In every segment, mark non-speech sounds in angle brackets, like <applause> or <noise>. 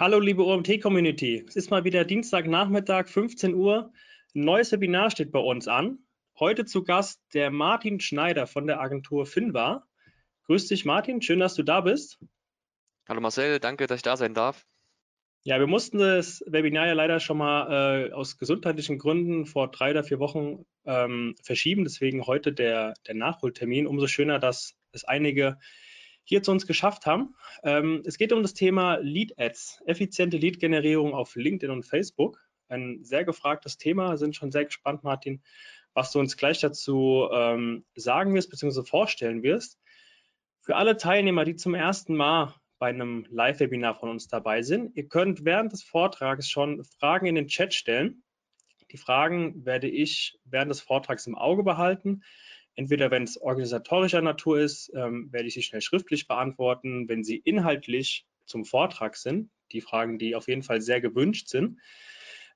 Hallo liebe OMT-Community, es ist mal wieder Dienstagnachmittag, 15 Uhr. Ein neues Webinar steht bei uns an. Heute zu Gast der Martin Schneider von der Agentur Finwa. Grüß dich Martin, schön, dass du da bist. Hallo Marcel, danke, dass ich da sein darf. Ja, wir mussten das Webinar ja leider schon mal äh, aus gesundheitlichen Gründen vor drei oder vier Wochen ähm, verschieben. Deswegen heute der, der Nachholtermin. Umso schöner, dass es einige hier zu uns geschafft haben. Ähm, es geht um das Thema Lead Ads, effiziente Lead-Generierung auf LinkedIn und Facebook. Ein sehr gefragtes Thema, sind schon sehr gespannt, Martin, was du uns gleich dazu ähm, sagen wirst bzw. vorstellen wirst. Für alle Teilnehmer, die zum ersten Mal bei einem Live-Webinar von uns dabei sind, ihr könnt während des Vortrags schon Fragen in den Chat stellen. Die Fragen werde ich während des Vortrags im Auge behalten. Entweder wenn es organisatorischer Natur ist, ähm, werde ich sie schnell schriftlich beantworten. Wenn sie inhaltlich zum Vortrag sind, die Fragen, die auf jeden Fall sehr gewünscht sind,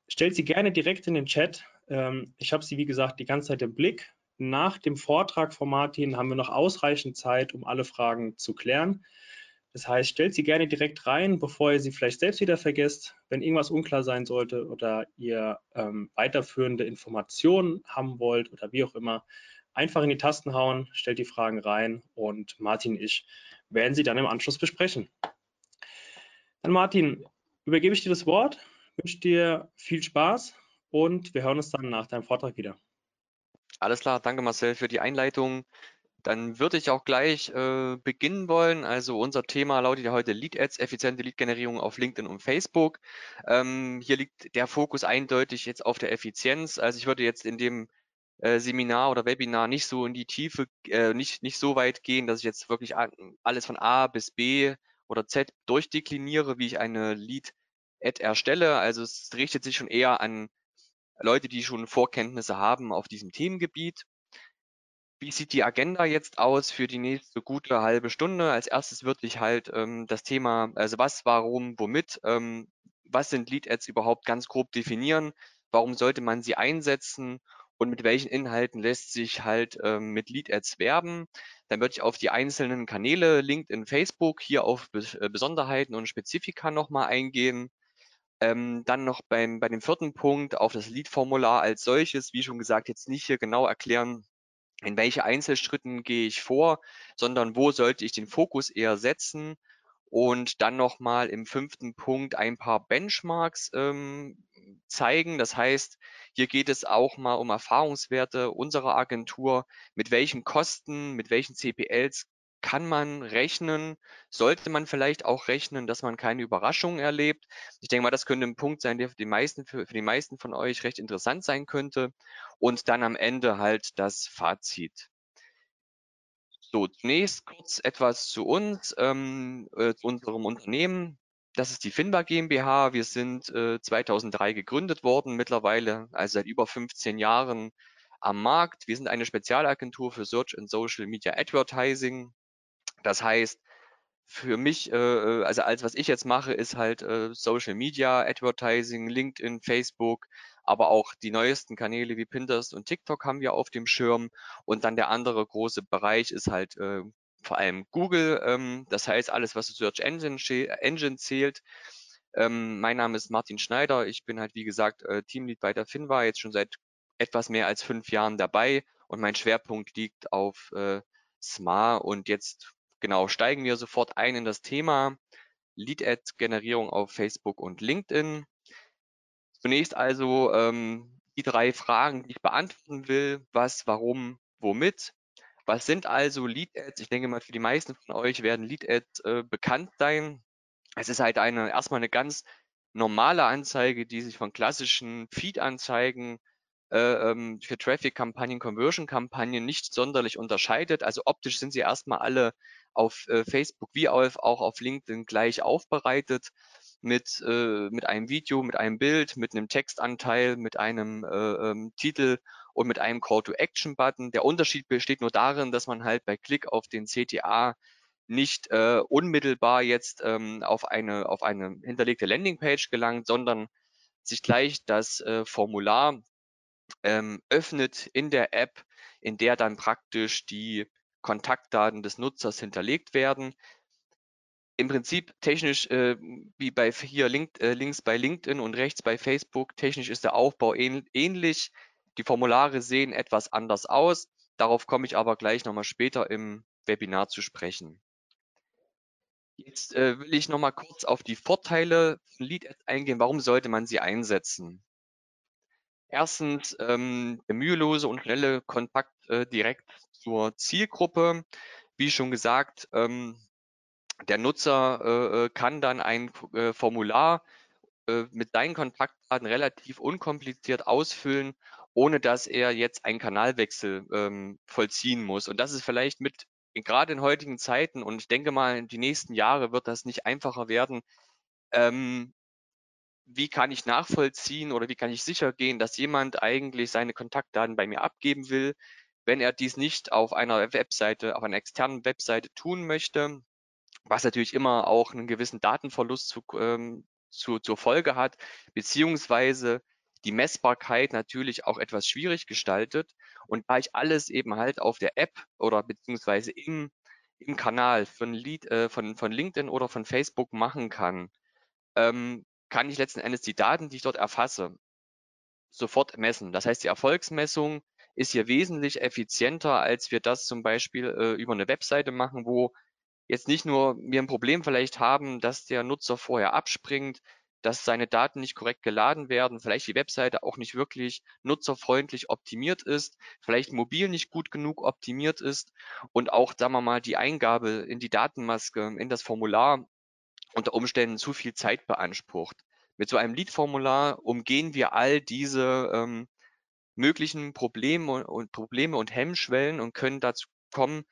stellt sie gerne direkt in den Chat. Ähm, ich habe sie, wie gesagt, die ganze Zeit im Blick. Nach dem Vortrag von Martin haben wir noch ausreichend Zeit, um alle Fragen zu klären. Das heißt, stellt sie gerne direkt rein, bevor ihr sie vielleicht selbst wieder vergesst. Wenn irgendwas unklar sein sollte oder ihr ähm, weiterführende Informationen haben wollt oder wie auch immer, einfach in die Tasten hauen, stellt die Fragen rein und Martin und ich werden sie dann im Anschluss besprechen. Dann Martin, übergebe ich dir das Wort, wünsche dir viel Spaß und wir hören uns dann nach deinem Vortrag wieder. Alles klar, danke Marcel für die Einleitung. Dann würde ich auch gleich äh, beginnen wollen. Also unser Thema lautet ja heute Lead Ads, effiziente Lead-Generierung auf LinkedIn und Facebook. Ähm, hier liegt der Fokus eindeutig jetzt auf der Effizienz. Also ich würde jetzt in dem Seminar oder Webinar nicht so in die Tiefe, äh, nicht, nicht so weit gehen, dass ich jetzt wirklich alles von A bis B oder Z durchdekliniere, wie ich eine Lead-Ad erstelle. Also es richtet sich schon eher an Leute, die schon Vorkenntnisse haben auf diesem Themengebiet. Wie sieht die Agenda jetzt aus für die nächste gute halbe Stunde? Als erstes würde ich halt ähm, das Thema, also was, warum, womit, ähm, was sind Lead-Ads überhaupt ganz grob definieren? Warum sollte man sie einsetzen? Und mit welchen Inhalten lässt sich halt ähm, mit Lead-Ads werben. Dann würde ich auf die einzelnen Kanäle LinkedIn, Facebook hier auf äh, Besonderheiten und Spezifika nochmal eingehen. Ähm, dann noch beim, bei dem vierten Punkt auf das Lead-Formular als solches, wie schon gesagt, jetzt nicht hier genau erklären, in welche Einzelschritten gehe ich vor, sondern wo sollte ich den Fokus eher setzen und dann nochmal im fünften Punkt ein paar Benchmarks ähm, zeigen. Das heißt, hier geht es auch mal um Erfahrungswerte unserer Agentur. Mit welchen Kosten, mit welchen CPLs kann man rechnen? Sollte man vielleicht auch rechnen, dass man keine Überraschungen erlebt? Ich denke mal, das könnte ein Punkt sein, der für die meisten, für, für die meisten von euch recht interessant sein könnte. Und dann am Ende halt das Fazit. So, zunächst kurz etwas zu uns, ähm, äh, zu unserem Unternehmen. Das ist die Finbar GmbH. Wir sind äh, 2003 gegründet worden, mittlerweile also seit über 15 Jahren am Markt. Wir sind eine Spezialagentur für Search and Social Media Advertising. Das heißt, für mich, äh, äh, also alles, was ich jetzt mache, ist halt äh, Social Media Advertising, LinkedIn, Facebook, aber auch die neuesten Kanäle wie Pinterest und TikTok haben wir auf dem Schirm. Und dann der andere große Bereich ist halt äh, vor allem Google. Ähm, das heißt, alles, was Search Engine, Engine zählt. Ähm, mein Name ist Martin Schneider. Ich bin halt, wie gesagt, äh, Teamlead bei der Finwa, jetzt schon seit etwas mehr als fünf Jahren dabei und mein Schwerpunkt liegt auf äh, SMA und jetzt genau steigen wir sofort ein in das Thema Lead-Ad-Generierung auf Facebook und LinkedIn. Zunächst also ähm, die drei Fragen, die ich beantworten will. Was, warum, womit? Was sind also Lead-Ads? Ich denke mal, für die meisten von euch werden Lead-Ads äh, bekannt sein. Es ist halt eine erstmal eine ganz normale Anzeige, die sich von klassischen Feed-Anzeigen äh, ähm, für Traffic-Kampagnen, Conversion-Kampagnen nicht sonderlich unterscheidet. Also optisch sind sie erstmal alle auf äh, Facebook wie auf, auch auf LinkedIn gleich aufbereitet mit, äh, mit einem Video, mit einem Bild, mit einem Textanteil, mit einem äh, ähm, Titel und mit einem Call-to-Action-Button. Der Unterschied besteht nur darin, dass man halt bei Klick auf den CTA nicht äh, unmittelbar jetzt ähm, auf eine auf eine hinterlegte Landingpage gelangt, sondern sich gleich das äh, Formular ähm, öffnet in der App, in der dann praktisch die Kontaktdaten des Nutzers hinterlegt werden. Im Prinzip technisch äh, wie bei hier link, äh, links bei LinkedIn und rechts bei Facebook, technisch ist der Aufbau ähn, ähnlich. Die Formulare sehen etwas anders aus. Darauf komme ich aber gleich nochmal später im Webinar zu sprechen. Jetzt äh, will ich nochmal kurz auf die Vorteile von Lead Ads eingehen. Warum sollte man sie einsetzen? Erstens ähm, der mühelose und schnelle Kontakt äh, direkt zur Zielgruppe. Wie schon gesagt, ähm, der Nutzer äh, äh, kann dann ein äh, Formular äh, mit seinen Kontaktdaten relativ unkompliziert ausfüllen, ohne dass er jetzt einen Kanalwechsel ähm, vollziehen muss. Und das ist vielleicht mit gerade in heutigen Zeiten und ich denke mal, die nächsten Jahre wird das nicht einfacher werden. Ähm, wie kann ich nachvollziehen oder wie kann ich sicher gehen, dass jemand eigentlich seine Kontaktdaten bei mir abgeben will, wenn er dies nicht auf einer Webseite, auf einer externen Webseite tun möchte, was natürlich immer auch einen gewissen Datenverlust zu, ähm, zu, zur Folge hat, beziehungsweise die Messbarkeit natürlich auch etwas schwierig gestaltet. Und da ich alles eben halt auf der App oder beziehungsweise im, im Kanal von, Lead, äh, von, von LinkedIn oder von Facebook machen kann, ähm, kann ich letzten Endes die Daten, die ich dort erfasse, sofort messen. Das heißt, die Erfolgsmessung ist hier wesentlich effizienter, als wir das zum Beispiel äh, über eine Webseite machen, wo jetzt nicht nur wir ein Problem vielleicht haben, dass der Nutzer vorher abspringt, dass seine Daten nicht korrekt geladen werden, vielleicht die Webseite auch nicht wirklich nutzerfreundlich optimiert ist, vielleicht mobil nicht gut genug optimiert ist und auch, sagen wir mal, die Eingabe in die Datenmaske, in das Formular unter Umständen zu viel Zeit beansprucht. Mit so einem Lead-Formular umgehen wir all diese ähm, möglichen Probleme und Probleme und Hemmschwellen und können dazu kommen,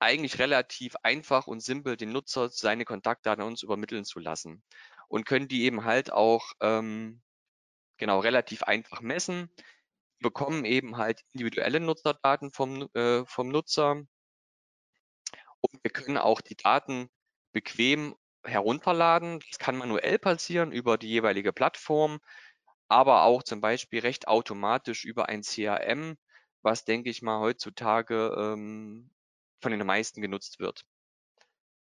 eigentlich relativ einfach und simpel den Nutzer seine Kontaktdaten uns übermitteln zu lassen und können die eben halt auch ähm, genau relativ einfach messen, bekommen eben halt individuelle Nutzerdaten vom, äh, vom Nutzer und wir können auch die Daten bequem herunterladen. Das kann manuell passieren über die jeweilige Plattform, aber auch zum Beispiel recht automatisch über ein CRM, was denke ich mal heutzutage ähm, von den meisten genutzt wird.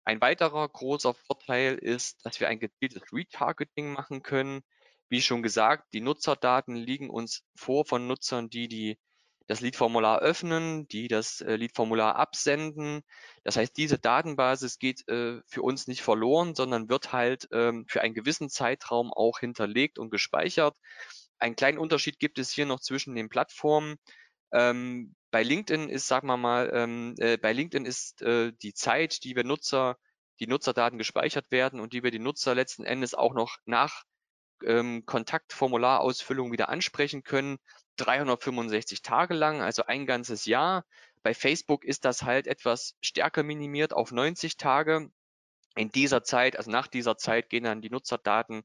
Ein weiterer großer Vorteil ist, dass wir ein gezieltes Retargeting machen können. Wie schon gesagt, die Nutzerdaten liegen uns vor von Nutzern, die, die das Lead-Formular öffnen, die das äh, Lead-Formular absenden. Das heißt, diese Datenbasis geht äh, für uns nicht verloren, sondern wird halt ähm, für einen gewissen Zeitraum auch hinterlegt und gespeichert. Einen kleinen Unterschied gibt es hier noch zwischen den Plattformen. Ähm, bei LinkedIn ist, sagen wir mal, ähm, äh, bei LinkedIn ist äh, die Zeit, die wir Nutzer, die Nutzerdaten gespeichert werden und die wir die Nutzer letzten Endes auch noch nach ähm, Kontaktformularausfüllung wieder ansprechen können, 365 Tage lang, also ein ganzes Jahr. Bei Facebook ist das halt etwas stärker minimiert auf 90 Tage. In dieser Zeit, also nach dieser Zeit gehen dann die Nutzerdaten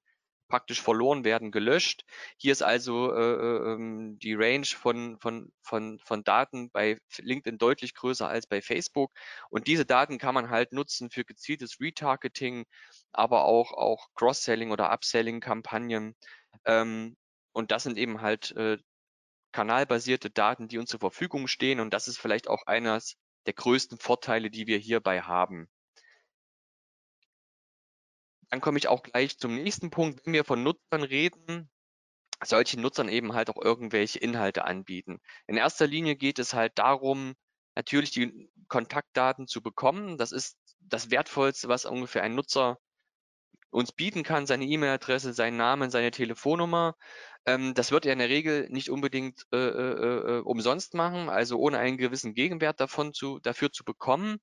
praktisch verloren werden, gelöscht. Hier ist also äh, äh, ähm, die Range von, von, von, von Daten bei LinkedIn deutlich größer als bei Facebook. Und diese Daten kann man halt nutzen für gezieltes Retargeting, aber auch, auch Cross-Selling oder Upselling-Kampagnen. Ähm, und das sind eben halt äh, kanalbasierte Daten, die uns zur Verfügung stehen. Und das ist vielleicht auch eines der größten Vorteile, die wir hierbei haben. Dann komme ich auch gleich zum nächsten Punkt. Wenn wir von Nutzern reden, solchen Nutzern eben halt auch irgendwelche Inhalte anbieten. In erster Linie geht es halt darum, natürlich die Kontaktdaten zu bekommen. Das ist das Wertvollste, was ungefähr ein Nutzer uns bieten kann, seine E-Mail-Adresse, seinen Namen, seine Telefonnummer. Ähm, das wird er in der Regel nicht unbedingt äh, äh, äh umsonst machen, also ohne einen gewissen Gegenwert davon zu, dafür zu bekommen.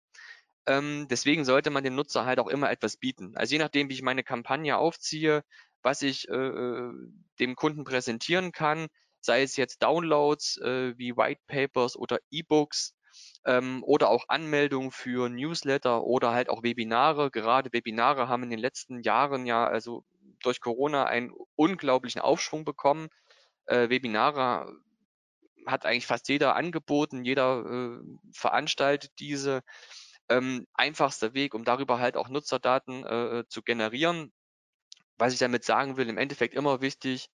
Ähm, deswegen sollte man dem Nutzer halt auch immer etwas bieten. Also je nachdem, wie ich meine Kampagne aufziehe, was ich äh, äh, dem Kunden präsentieren kann, sei es jetzt Downloads äh, wie White Papers oder E-Books ähm, oder auch Anmeldungen für Newsletter oder halt auch Webinare. Gerade Webinare haben in den letzten Jahren ja also durch Corona einen unglaublichen Aufschwung bekommen. Äh, Webinare hat eigentlich fast jeder angeboten, jeder äh, veranstaltet diese ähm, einfachster Weg, um darüber halt auch Nutzerdaten äh, zu generieren. Was ich damit sagen will, im Endeffekt immer wichtig,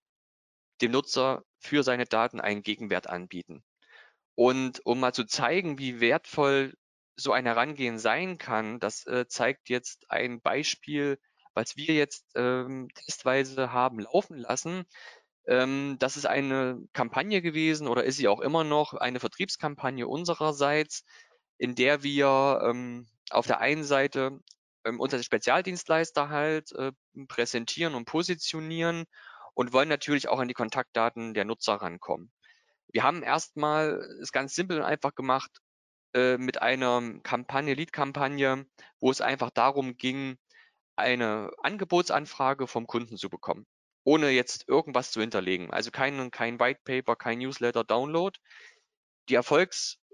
dem Nutzer für seine Daten einen Gegenwert anbieten. Und um mal zu zeigen, wie wertvoll so ein Herangehen sein kann, das äh, zeigt jetzt ein Beispiel, was wir jetzt ähm, testweise haben laufen lassen. Ähm, das ist eine Kampagne gewesen oder ist sie auch immer noch, eine Vertriebskampagne unsererseits, in der wir ähm, auf der einen Seite ähm, unsere Spezialdienstleister halt äh, präsentieren und positionieren und wollen natürlich auch an die Kontaktdaten der Nutzer rankommen. Wir haben erstmal es ganz simpel und einfach gemacht äh, mit einer Kampagne, Lead-Kampagne, wo es einfach darum ging, eine Angebotsanfrage vom Kunden zu bekommen, ohne jetzt irgendwas zu hinterlegen. Also kein, kein White Paper, kein Newsletter, Download. Die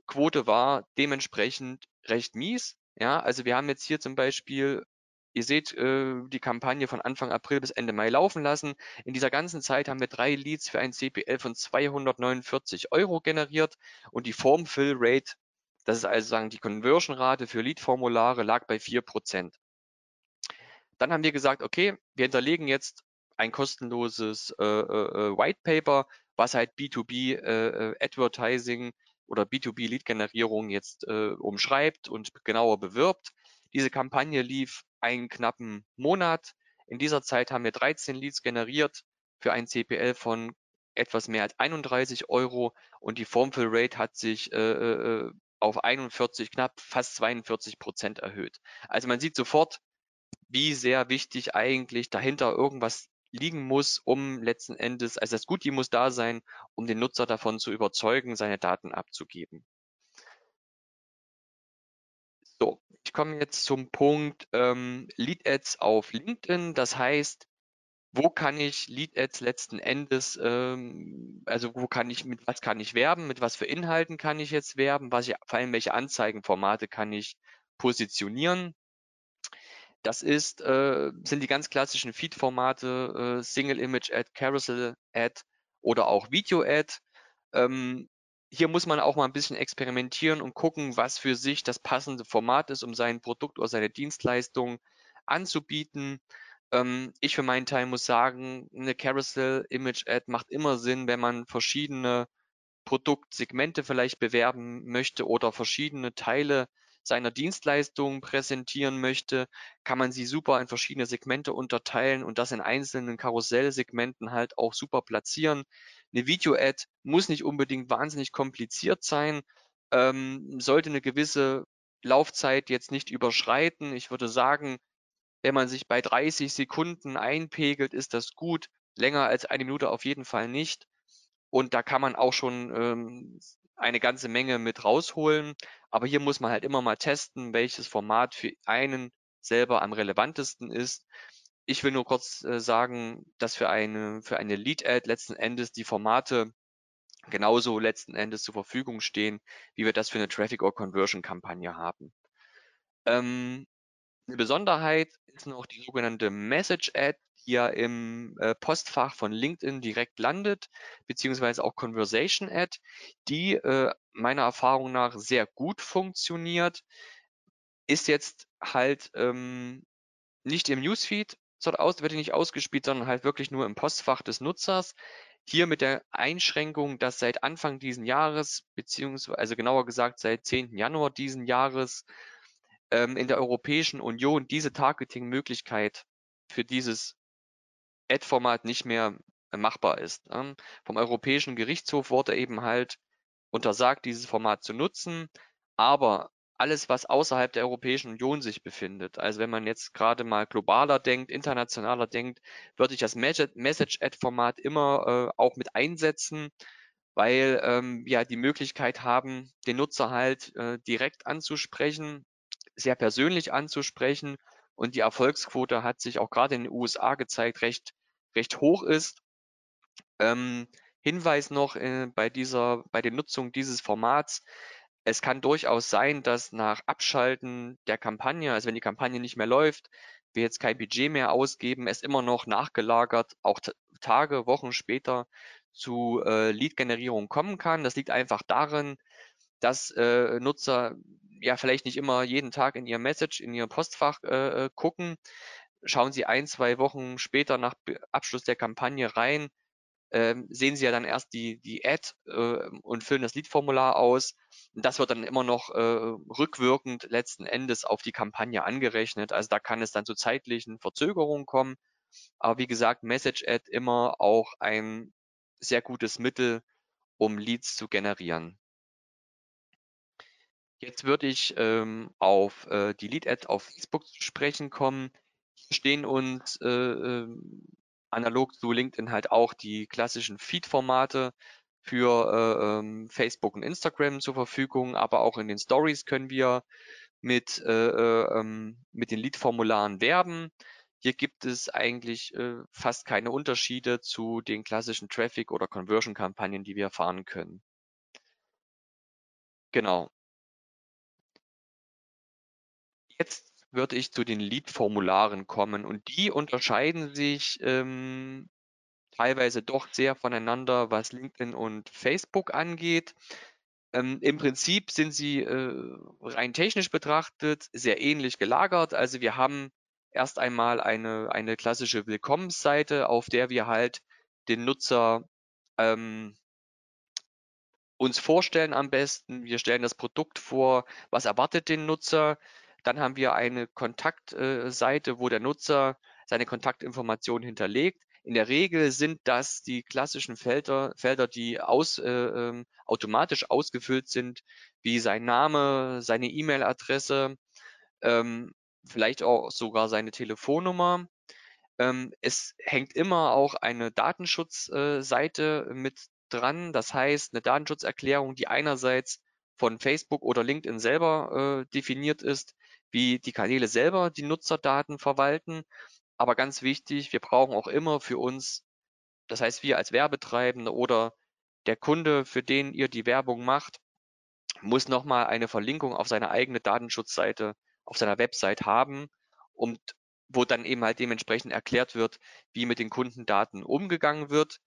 Erfolgsquote war dementsprechend recht mies. Ja, also wir haben jetzt hier zum Beispiel Ihr seht äh, die Kampagne von Anfang April bis Ende Mai laufen lassen. In dieser ganzen Zeit haben wir drei Leads für ein CPL von 249 Euro generiert und die Form-Fill-Rate, das ist also sagen die Conversion-Rate für Lead-Formulare, lag bei 4%. Dann haben wir gesagt, okay, wir hinterlegen jetzt ein kostenloses äh, äh, White Paper, was halt B2B äh, äh, Advertising oder B2B Lead Generierung jetzt äh, umschreibt und genauer bewirbt. Diese Kampagne lief einen knappen Monat. In dieser Zeit haben wir 13 Leads generiert für ein CPL von etwas mehr als 31 Euro und die Formfill Rate hat sich äh, äh, auf 41, knapp fast 42 Prozent erhöht. Also man sieht sofort, wie sehr wichtig eigentlich dahinter irgendwas liegen muss, um letzten Endes, also das Goodie muss da sein, um den Nutzer davon zu überzeugen, seine Daten abzugeben. So, ich komme jetzt zum Punkt ähm, Lead Ads auf LinkedIn. Das heißt, wo kann ich Lead Ads letzten Endes, ähm, also wo kann ich, mit was kann ich werben, mit was für Inhalten kann ich jetzt werben, was ich, vor allem welche Anzeigenformate kann ich positionieren. Das ist, äh, sind die ganz klassischen Feed-Formate, äh, Single Image Ad, Carousel Ad oder auch Video Ad. Ähm, hier muss man auch mal ein bisschen experimentieren und gucken, was für sich das passende Format ist, um sein Produkt oder seine Dienstleistung anzubieten. Ähm, ich für meinen Teil muss sagen, eine Carousel Image Ad macht immer Sinn, wenn man verschiedene Produktsegmente vielleicht bewerben möchte oder verschiedene Teile seiner Dienstleistung präsentieren möchte, kann man sie super in verschiedene Segmente unterteilen und das in einzelnen Karussellsegmenten halt auch super platzieren. Eine Video-Ad muss nicht unbedingt wahnsinnig kompliziert sein, ähm, sollte eine gewisse Laufzeit jetzt nicht überschreiten. Ich würde sagen, wenn man sich bei 30 Sekunden einpegelt, ist das gut. Länger als eine Minute auf jeden Fall nicht. Und da kann man auch schon ähm, eine ganze Menge mit rausholen. Aber hier muss man halt immer mal testen, welches Format für einen selber am relevantesten ist. Ich will nur kurz äh, sagen, dass für eine, für eine Lead-Ad letzten Endes die Formate genauso letzten Endes zur Verfügung stehen, wie wir das für eine Traffic- or Conversion-Kampagne haben. Ähm, eine Besonderheit ist noch die sogenannte Message-Ad, die ja im äh, Postfach von LinkedIn direkt landet, beziehungsweise auch Conversation Ad, die äh, meiner Erfahrung nach sehr gut funktioniert, ist jetzt halt ähm, nicht im Newsfeed dort aus, wird nicht ausgespielt, sondern halt wirklich nur im Postfach des Nutzers. Hier mit der Einschränkung, dass seit Anfang diesen Jahres, beziehungsweise also genauer gesagt seit 10. Januar diesen Jahres, ähm, in der Europäischen Union diese Targeting-Möglichkeit für dieses Ad-Format nicht mehr äh, machbar ist. Ähm, vom Europäischen Gerichtshof wurde eben halt untersagt, dieses Format zu nutzen, aber alles, was außerhalb der Europäischen Union sich befindet, also wenn man jetzt gerade mal globaler denkt, internationaler denkt, würde ich das Message-Ad-Format immer äh, auch mit einsetzen, weil ähm, wir die Möglichkeit haben, den Nutzer halt äh, direkt anzusprechen, sehr persönlich anzusprechen und die Erfolgsquote hat sich auch gerade in den USA gezeigt, recht recht hoch ist. Ähm, Hinweis noch äh, bei dieser, bei der Nutzung dieses Formats. Es kann durchaus sein, dass nach Abschalten der Kampagne, also wenn die Kampagne nicht mehr läuft, wir jetzt kein Budget mehr ausgeben, es immer noch nachgelagert, auch Tage, Wochen später zu äh, Lead-Generierung kommen kann. Das liegt einfach darin, dass äh, Nutzer ja vielleicht nicht immer jeden Tag in ihr Message, in ihr Postfach äh, äh gucken, schauen Sie ein, zwei Wochen später nach Abschluss der Kampagne rein, ähm, sehen Sie ja dann erst die, die Ad äh, und füllen das Lead-Formular aus. Das wird dann immer noch äh, rückwirkend letzten Endes auf die Kampagne angerechnet. Also da kann es dann zu zeitlichen Verzögerungen kommen. Aber wie gesagt, Message Ad immer auch ein sehr gutes Mittel, um Leads zu generieren. Jetzt würde ich ähm, auf äh, die Lead-Ad auf Facebook zu sprechen kommen. Hier stehen uns äh, äh, analog zu LinkedIn halt auch die klassischen Feed-Formate für äh, ähm, Facebook und Instagram zur Verfügung, aber auch in den Stories können wir mit, äh, äh, ähm, mit den Lead-Formularen werben. Hier gibt es eigentlich äh, fast keine Unterschiede zu den klassischen Traffic- oder Conversion-Kampagnen, die wir fahren können. Genau. Jetzt würde ich zu den Lead-Formularen kommen und die unterscheiden sich ähm, teilweise doch sehr voneinander, was LinkedIn und Facebook angeht. Ähm, Im Prinzip sind sie äh, rein technisch betrachtet sehr ähnlich gelagert. Also wir haben erst einmal eine, eine klassische Willkommensseite, auf der wir halt den Nutzer ähm, uns vorstellen am besten. Wir stellen das Produkt vor, was erwartet den Nutzer. Dann haben wir eine Kontaktseite, wo der Nutzer seine Kontaktinformationen hinterlegt. In der Regel sind das die klassischen Felder, Felder die aus, äh, ähm, automatisch ausgefüllt sind, wie sein Name, seine E-Mail-Adresse, ähm, vielleicht auch sogar seine Telefonnummer. Ähm, es hängt immer auch eine Datenschutzseite äh, mit dran. Das heißt, eine Datenschutzerklärung, die einerseits von Facebook oder LinkedIn selber äh, definiert ist, wie die Kanäle selber die Nutzerdaten verwalten. Aber ganz wichtig, wir brauchen auch immer für uns, das heißt wir als Werbetreibende oder der Kunde, für den ihr die Werbung macht, muss nochmal eine Verlinkung auf seine eigene Datenschutzseite auf seiner Website haben und wo dann eben halt dementsprechend erklärt wird, wie mit den Kundendaten umgegangen wird.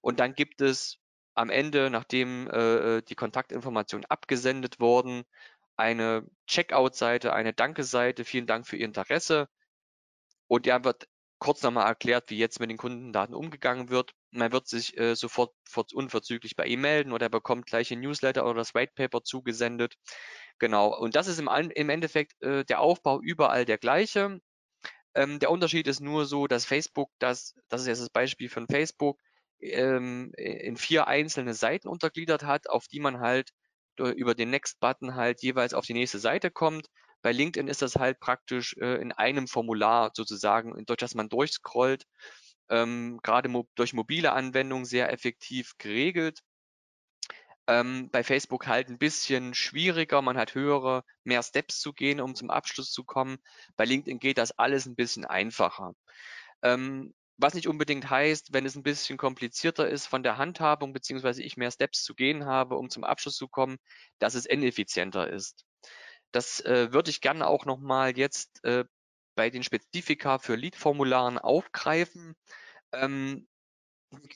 Und dann gibt es am Ende, nachdem äh, die Kontaktinformationen abgesendet wurden, eine Checkout-Seite, eine Danke-Seite, vielen Dank für Ihr Interesse. Und ja wird kurz nochmal erklärt, wie jetzt mit den Kundendaten umgegangen wird. Man wird sich äh, sofort unverzüglich bei ihm melden oder er bekommt gleich ein Newsletter oder das White Paper zugesendet. Genau. Und das ist im, im Endeffekt äh, der Aufbau überall der gleiche. Ähm, der Unterschied ist nur so, dass Facebook, das, das ist jetzt das Beispiel von Facebook, ähm, in vier einzelne Seiten untergliedert hat, auf die man halt über den Next-Button halt jeweils auf die nächste Seite kommt. Bei LinkedIn ist das halt praktisch äh, in einem Formular sozusagen, durch das man durchscrollt, ähm, gerade mo durch mobile Anwendungen sehr effektiv geregelt. Ähm, bei Facebook halt ein bisschen schwieriger, man hat höhere, mehr Steps zu gehen, um zum Abschluss zu kommen. Bei LinkedIn geht das alles ein bisschen einfacher. Ähm, was nicht unbedingt heißt, wenn es ein bisschen komplizierter ist von der Handhabung, beziehungsweise ich mehr Steps zu gehen habe, um zum Abschluss zu kommen, dass es ineffizienter ist. Das äh, würde ich gerne auch nochmal jetzt äh, bei den Spezifika für Lead-Formularen aufgreifen. Ähm,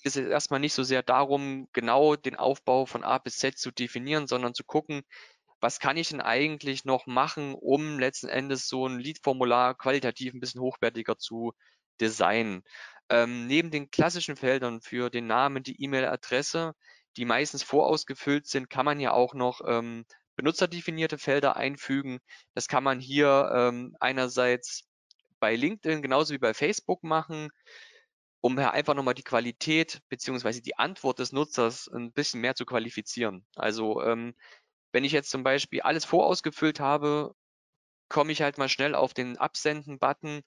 es ist erstmal nicht so sehr darum, genau den Aufbau von A bis Z zu definieren, sondern zu gucken, was kann ich denn eigentlich noch machen, um letzten Endes so ein Lead-Formular qualitativ ein bisschen hochwertiger zu designen. Ähm, neben den klassischen Feldern für den Namen, die E-Mail-Adresse, die meistens vorausgefüllt sind, kann man ja auch noch ähm, benutzerdefinierte Felder einfügen. Das kann man hier ähm, einerseits bei LinkedIn genauso wie bei Facebook machen, um einfach nochmal die Qualität beziehungsweise die Antwort des Nutzers ein bisschen mehr zu qualifizieren. Also ähm, wenn ich jetzt zum Beispiel alles vorausgefüllt habe, komme ich halt mal schnell auf den Absenden-Button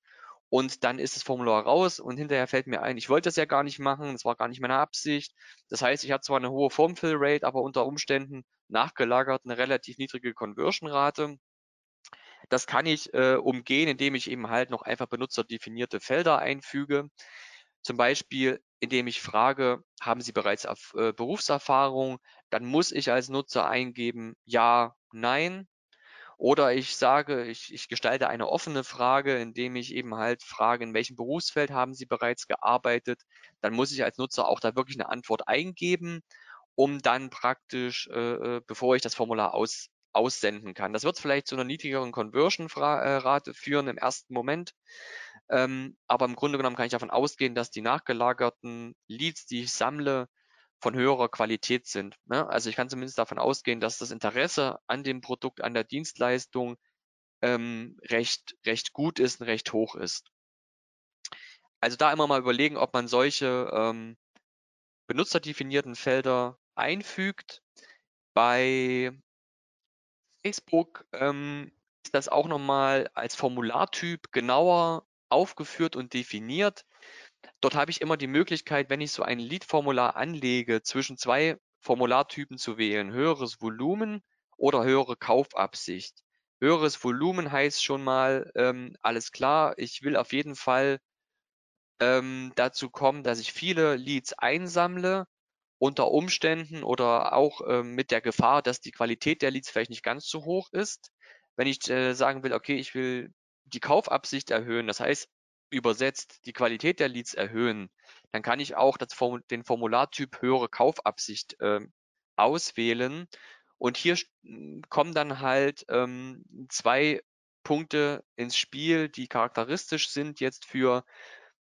und dann ist das Formular raus und hinterher fällt mir ein, ich wollte das ja gar nicht machen, das war gar nicht meine Absicht. Das heißt, ich habe zwar eine hohe Formfill-Rate, aber unter Umständen nachgelagert eine relativ niedrige Conversion-Rate. Das kann ich äh, umgehen, indem ich eben halt noch einfach benutzerdefinierte Felder einfüge. Zum Beispiel, indem ich frage, haben Sie bereits äh, Berufserfahrung? Dann muss ich als Nutzer eingeben, ja, nein. Oder ich sage, ich, ich gestalte eine offene Frage, indem ich eben halt frage, in welchem Berufsfeld haben Sie bereits gearbeitet. Dann muss ich als Nutzer auch da wirklich eine Antwort eingeben, um dann praktisch, äh, äh bevor ich das Formular aus, aussenden kann. Das wird vielleicht zu einer niedrigeren Conversion-Rate führen im ersten Moment. Ähm, aber im Grunde genommen kann ich davon ausgehen, dass die nachgelagerten Leads, die ich sammle, von höherer Qualität sind. Ne? Also ich kann zumindest davon ausgehen, dass das Interesse an dem Produkt, an der Dienstleistung ähm, recht, recht gut ist und recht hoch ist. Also da immer mal überlegen, ob man solche ähm, benutzerdefinierten Felder einfügt. Bei Facebook ähm, ist das auch nochmal als Formulartyp genauer aufgeführt und definiert. Dort habe ich immer die Möglichkeit, wenn ich so ein Lead-Formular anlege, zwischen zwei Formulartypen zu wählen, höheres Volumen oder höhere Kaufabsicht. Höheres Volumen heißt schon mal, ähm, alles klar, ich will auf jeden Fall ähm, dazu kommen, dass ich viele Leads einsammle, unter Umständen oder auch ähm, mit der Gefahr, dass die Qualität der Leads vielleicht nicht ganz so hoch ist. Wenn ich äh, sagen will, okay, ich will die Kaufabsicht erhöhen, das heißt übersetzt die Qualität der Leads erhöhen, dann kann ich auch das, den Formulartyp höhere Kaufabsicht äh, auswählen. Und hier kommen dann halt ähm, zwei Punkte ins Spiel, die charakteristisch sind jetzt für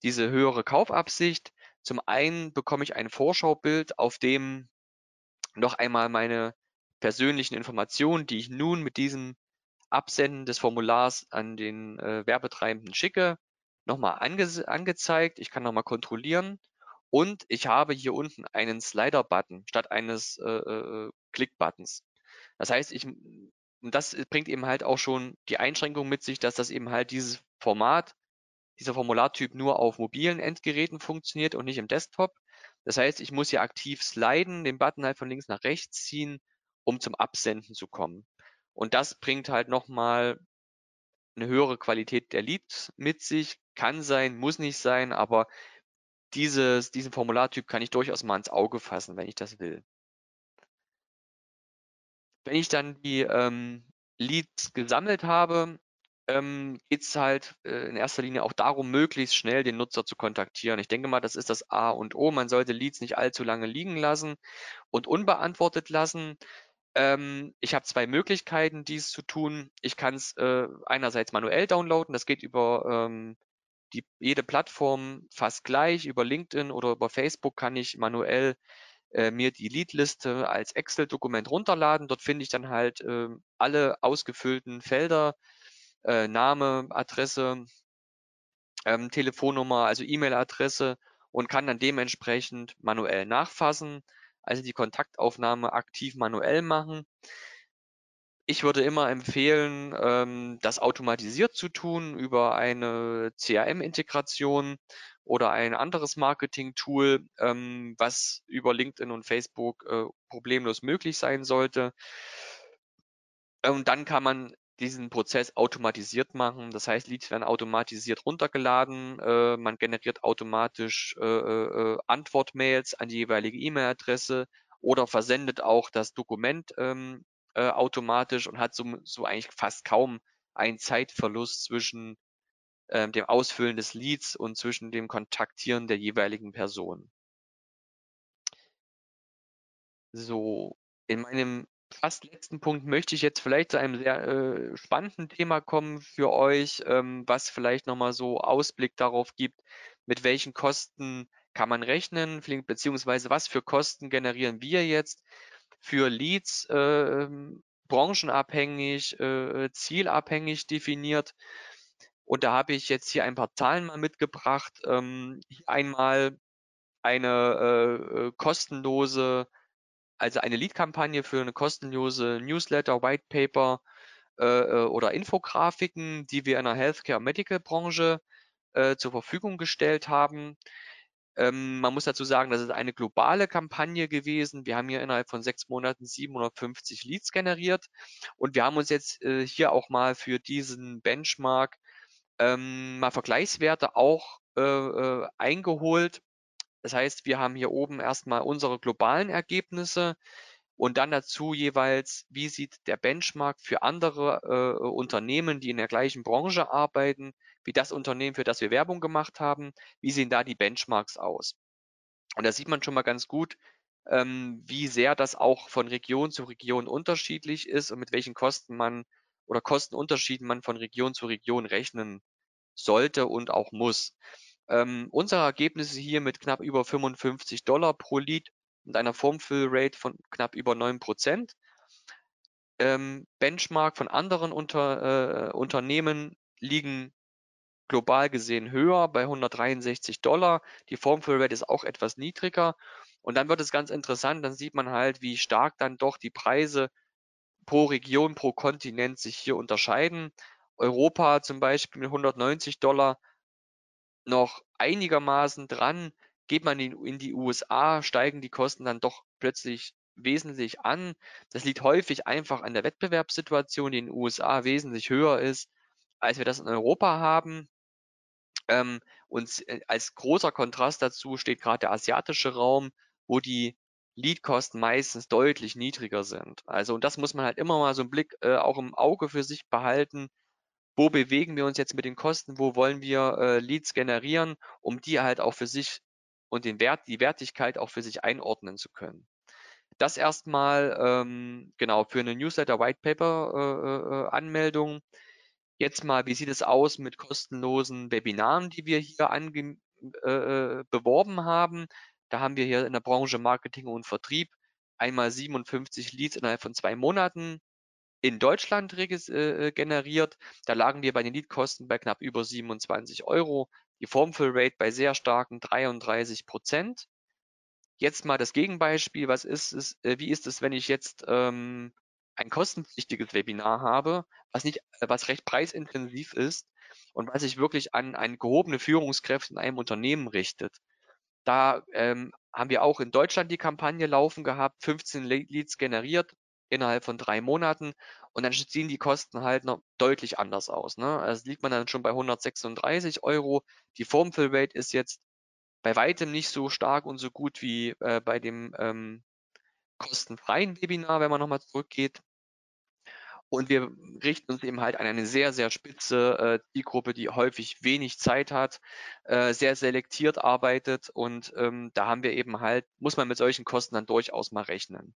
diese höhere Kaufabsicht. Zum einen bekomme ich ein Vorschaubild, auf dem noch einmal meine persönlichen Informationen, die ich nun mit diesem Absenden des Formulars an den äh, Werbetreibenden schicke, nochmal ange angezeigt. Ich kann nochmal kontrollieren. Und ich habe hier unten einen Slider-Button statt eines äh, äh, Klick-Buttons. Das heißt, ich, das bringt eben halt auch schon die Einschränkung mit sich, dass das eben halt dieses Format dieser Formulartyp nur auf mobilen Endgeräten funktioniert und nicht im Desktop. Das heißt, ich muss hier aktiv sliden, den Button halt von links nach rechts ziehen, um zum Absenden zu kommen. Und das bringt halt nochmal eine höhere Qualität der Leads mit sich. Kann sein, muss nicht sein, aber dieses, diesen Formulartyp kann ich durchaus mal ins Auge fassen, wenn ich das will. Wenn ich dann die ähm, Leads gesammelt habe, ähm, geht es halt äh, in erster Linie auch darum, möglichst schnell den Nutzer zu kontaktieren. Ich denke mal, das ist das A und O. Man sollte Leads nicht allzu lange liegen lassen und unbeantwortet lassen. Ähm, ich habe zwei Möglichkeiten, dies zu tun. Ich kann es äh, einerseits manuell downloaden, das geht über ähm, die, jede Plattform fast gleich. Über LinkedIn oder über Facebook kann ich manuell äh, mir die Leadliste als Excel-Dokument runterladen. Dort finde ich dann halt äh, alle ausgefüllten Felder, äh, Name, Adresse, ähm, Telefonnummer, also E-Mail-Adresse und kann dann dementsprechend manuell nachfassen, also die Kontaktaufnahme aktiv manuell machen. Ich würde immer empfehlen, ähm, das automatisiert zu tun über eine CRM-Integration oder ein anderes Marketing-Tool, ähm, was über LinkedIn und Facebook äh, problemlos möglich sein sollte. Und dann kann man diesen Prozess automatisiert machen. Das heißt, Leads werden automatisiert runtergeladen. Äh, man generiert automatisch äh, äh, Antwortmails an die jeweilige E-Mail-Adresse oder versendet auch das Dokument ähm, äh, automatisch und hat so, so eigentlich fast kaum einen Zeitverlust zwischen ähm, dem Ausfüllen des Leads und zwischen dem Kontaktieren der jeweiligen Person. So, in meinem fast letzten Punkt möchte ich jetzt vielleicht zu einem sehr äh, spannenden Thema kommen für euch, ähm, was vielleicht nochmal so Ausblick darauf gibt, mit welchen Kosten kann man rechnen, beziehungsweise was für Kosten generieren wir jetzt für Leads, äh, branchenabhängig, äh, zielabhängig definiert. Und da habe ich jetzt hier ein paar Zahlen mal mitgebracht. Ähm, einmal eine äh, äh kostenlose also eine Lead-Kampagne für eine kostenlose Newsletter, White Paper äh, äh, oder Infografiken, die wir in der Healthcare-Medical-Branche äh, zur Verfügung gestellt haben. Ähm, man muss dazu sagen, das ist eine globale Kampagne gewesen. Wir haben hier innerhalb von sechs Monaten 750 Leads generiert. Und wir haben uns jetzt äh, hier auch mal für diesen Benchmark ähm, mal Vergleichswerte auch äh, äh eingeholt. Das heißt, wir haben hier oben erstmal unsere globalen Ergebnisse und dann dazu jeweils, wie sieht der Benchmark für andere äh, Unternehmen, die in der gleichen Branche arbeiten, wie das Unternehmen, für das wir Werbung gemacht haben, wie sehen da die Benchmarks aus. Und da sieht man schon mal ganz gut, ähm, wie sehr das auch von Region zu Region unterschiedlich ist und mit welchen Kosten man oder Kostenunterschieden man von Region zu Region rechnen sollte und auch muss. Ähm, unsere Ergebnisse hier mit knapp über 55 Dollar pro Lead und einer Formfill-Rate von knapp über 9 Prozent. Ähm, Benchmark von anderen unter, äh, Unternehmen liegen global gesehen höher bei 163 Dollar. Die Formfill Rate ist auch etwas niedriger. Und dann wird es ganz interessant, dann sieht man halt, wie stark dann doch die Preise pro Region, pro Kontinent sich hier unterscheiden. Europa zum Beispiel mit 190 Dollar noch einigermaßen dran. Geht man in, in die USA, steigen die Kosten dann doch plötzlich wesentlich an. Das liegt häufig einfach an der Wettbewerbssituation, die in den USA wesentlich höher ist, als wir das in Europa haben. Ähm, und äh, als großer Kontrast dazu steht gerade der asiatische Raum, wo die Leadkosten meistens deutlich niedriger sind. Also und das muss man halt immer mal so einen Blick äh, auch im Auge für sich behalten. Wo bewegen wir uns jetzt mit den Kosten? Wo wollen wir äh, Leads generieren, um die halt auch für sich und den Wert, die Wertigkeit auch für sich einordnen zu können. Das erstmal ähm, genau für eine Newsletter White Paper äh, äh, Anmeldung. Jetzt mal, wie sieht es aus mit kostenlosen Webinaren, die wir hier ange äh, äh, beworben haben? Da haben wir hier in der Branche Marketing und Vertrieb einmal 57 Leads innerhalb von zwei Monaten in Deutschland äh, äh, generiert. Da lagen wir bei den Leadkosten bei knapp über 27 Euro. Die Formfill Rate bei sehr starken 33 Prozent. Jetzt mal das Gegenbeispiel. Was ist es, äh, wie ist es, wenn ich jetzt ähm, ein kostenpflichtiges Webinar habe, was nicht, äh, was recht preisintensiv ist und was sich wirklich an, an gehobene Führungskräfte in einem Unternehmen richtet. Da ähm, haben wir auch in Deutschland die Kampagne laufen gehabt, 15 Leads generiert innerhalb von drei Monaten und dann ziehen die Kosten halt noch deutlich anders aus. Ne? Also liegt man dann schon bei 136 Euro. Die Formfill Rate ist jetzt bei weitem nicht so stark und so gut wie äh, bei dem ähm, kostenfreien Webinar, wenn man nochmal zurückgeht. Und wir richten uns eben halt an eine sehr, sehr spitze äh, die häufig wenig Zeit hat, äh, sehr selektiert arbeitet und ähm, da haben wir eben halt, muss man mit solchen Kosten dann durchaus mal rechnen.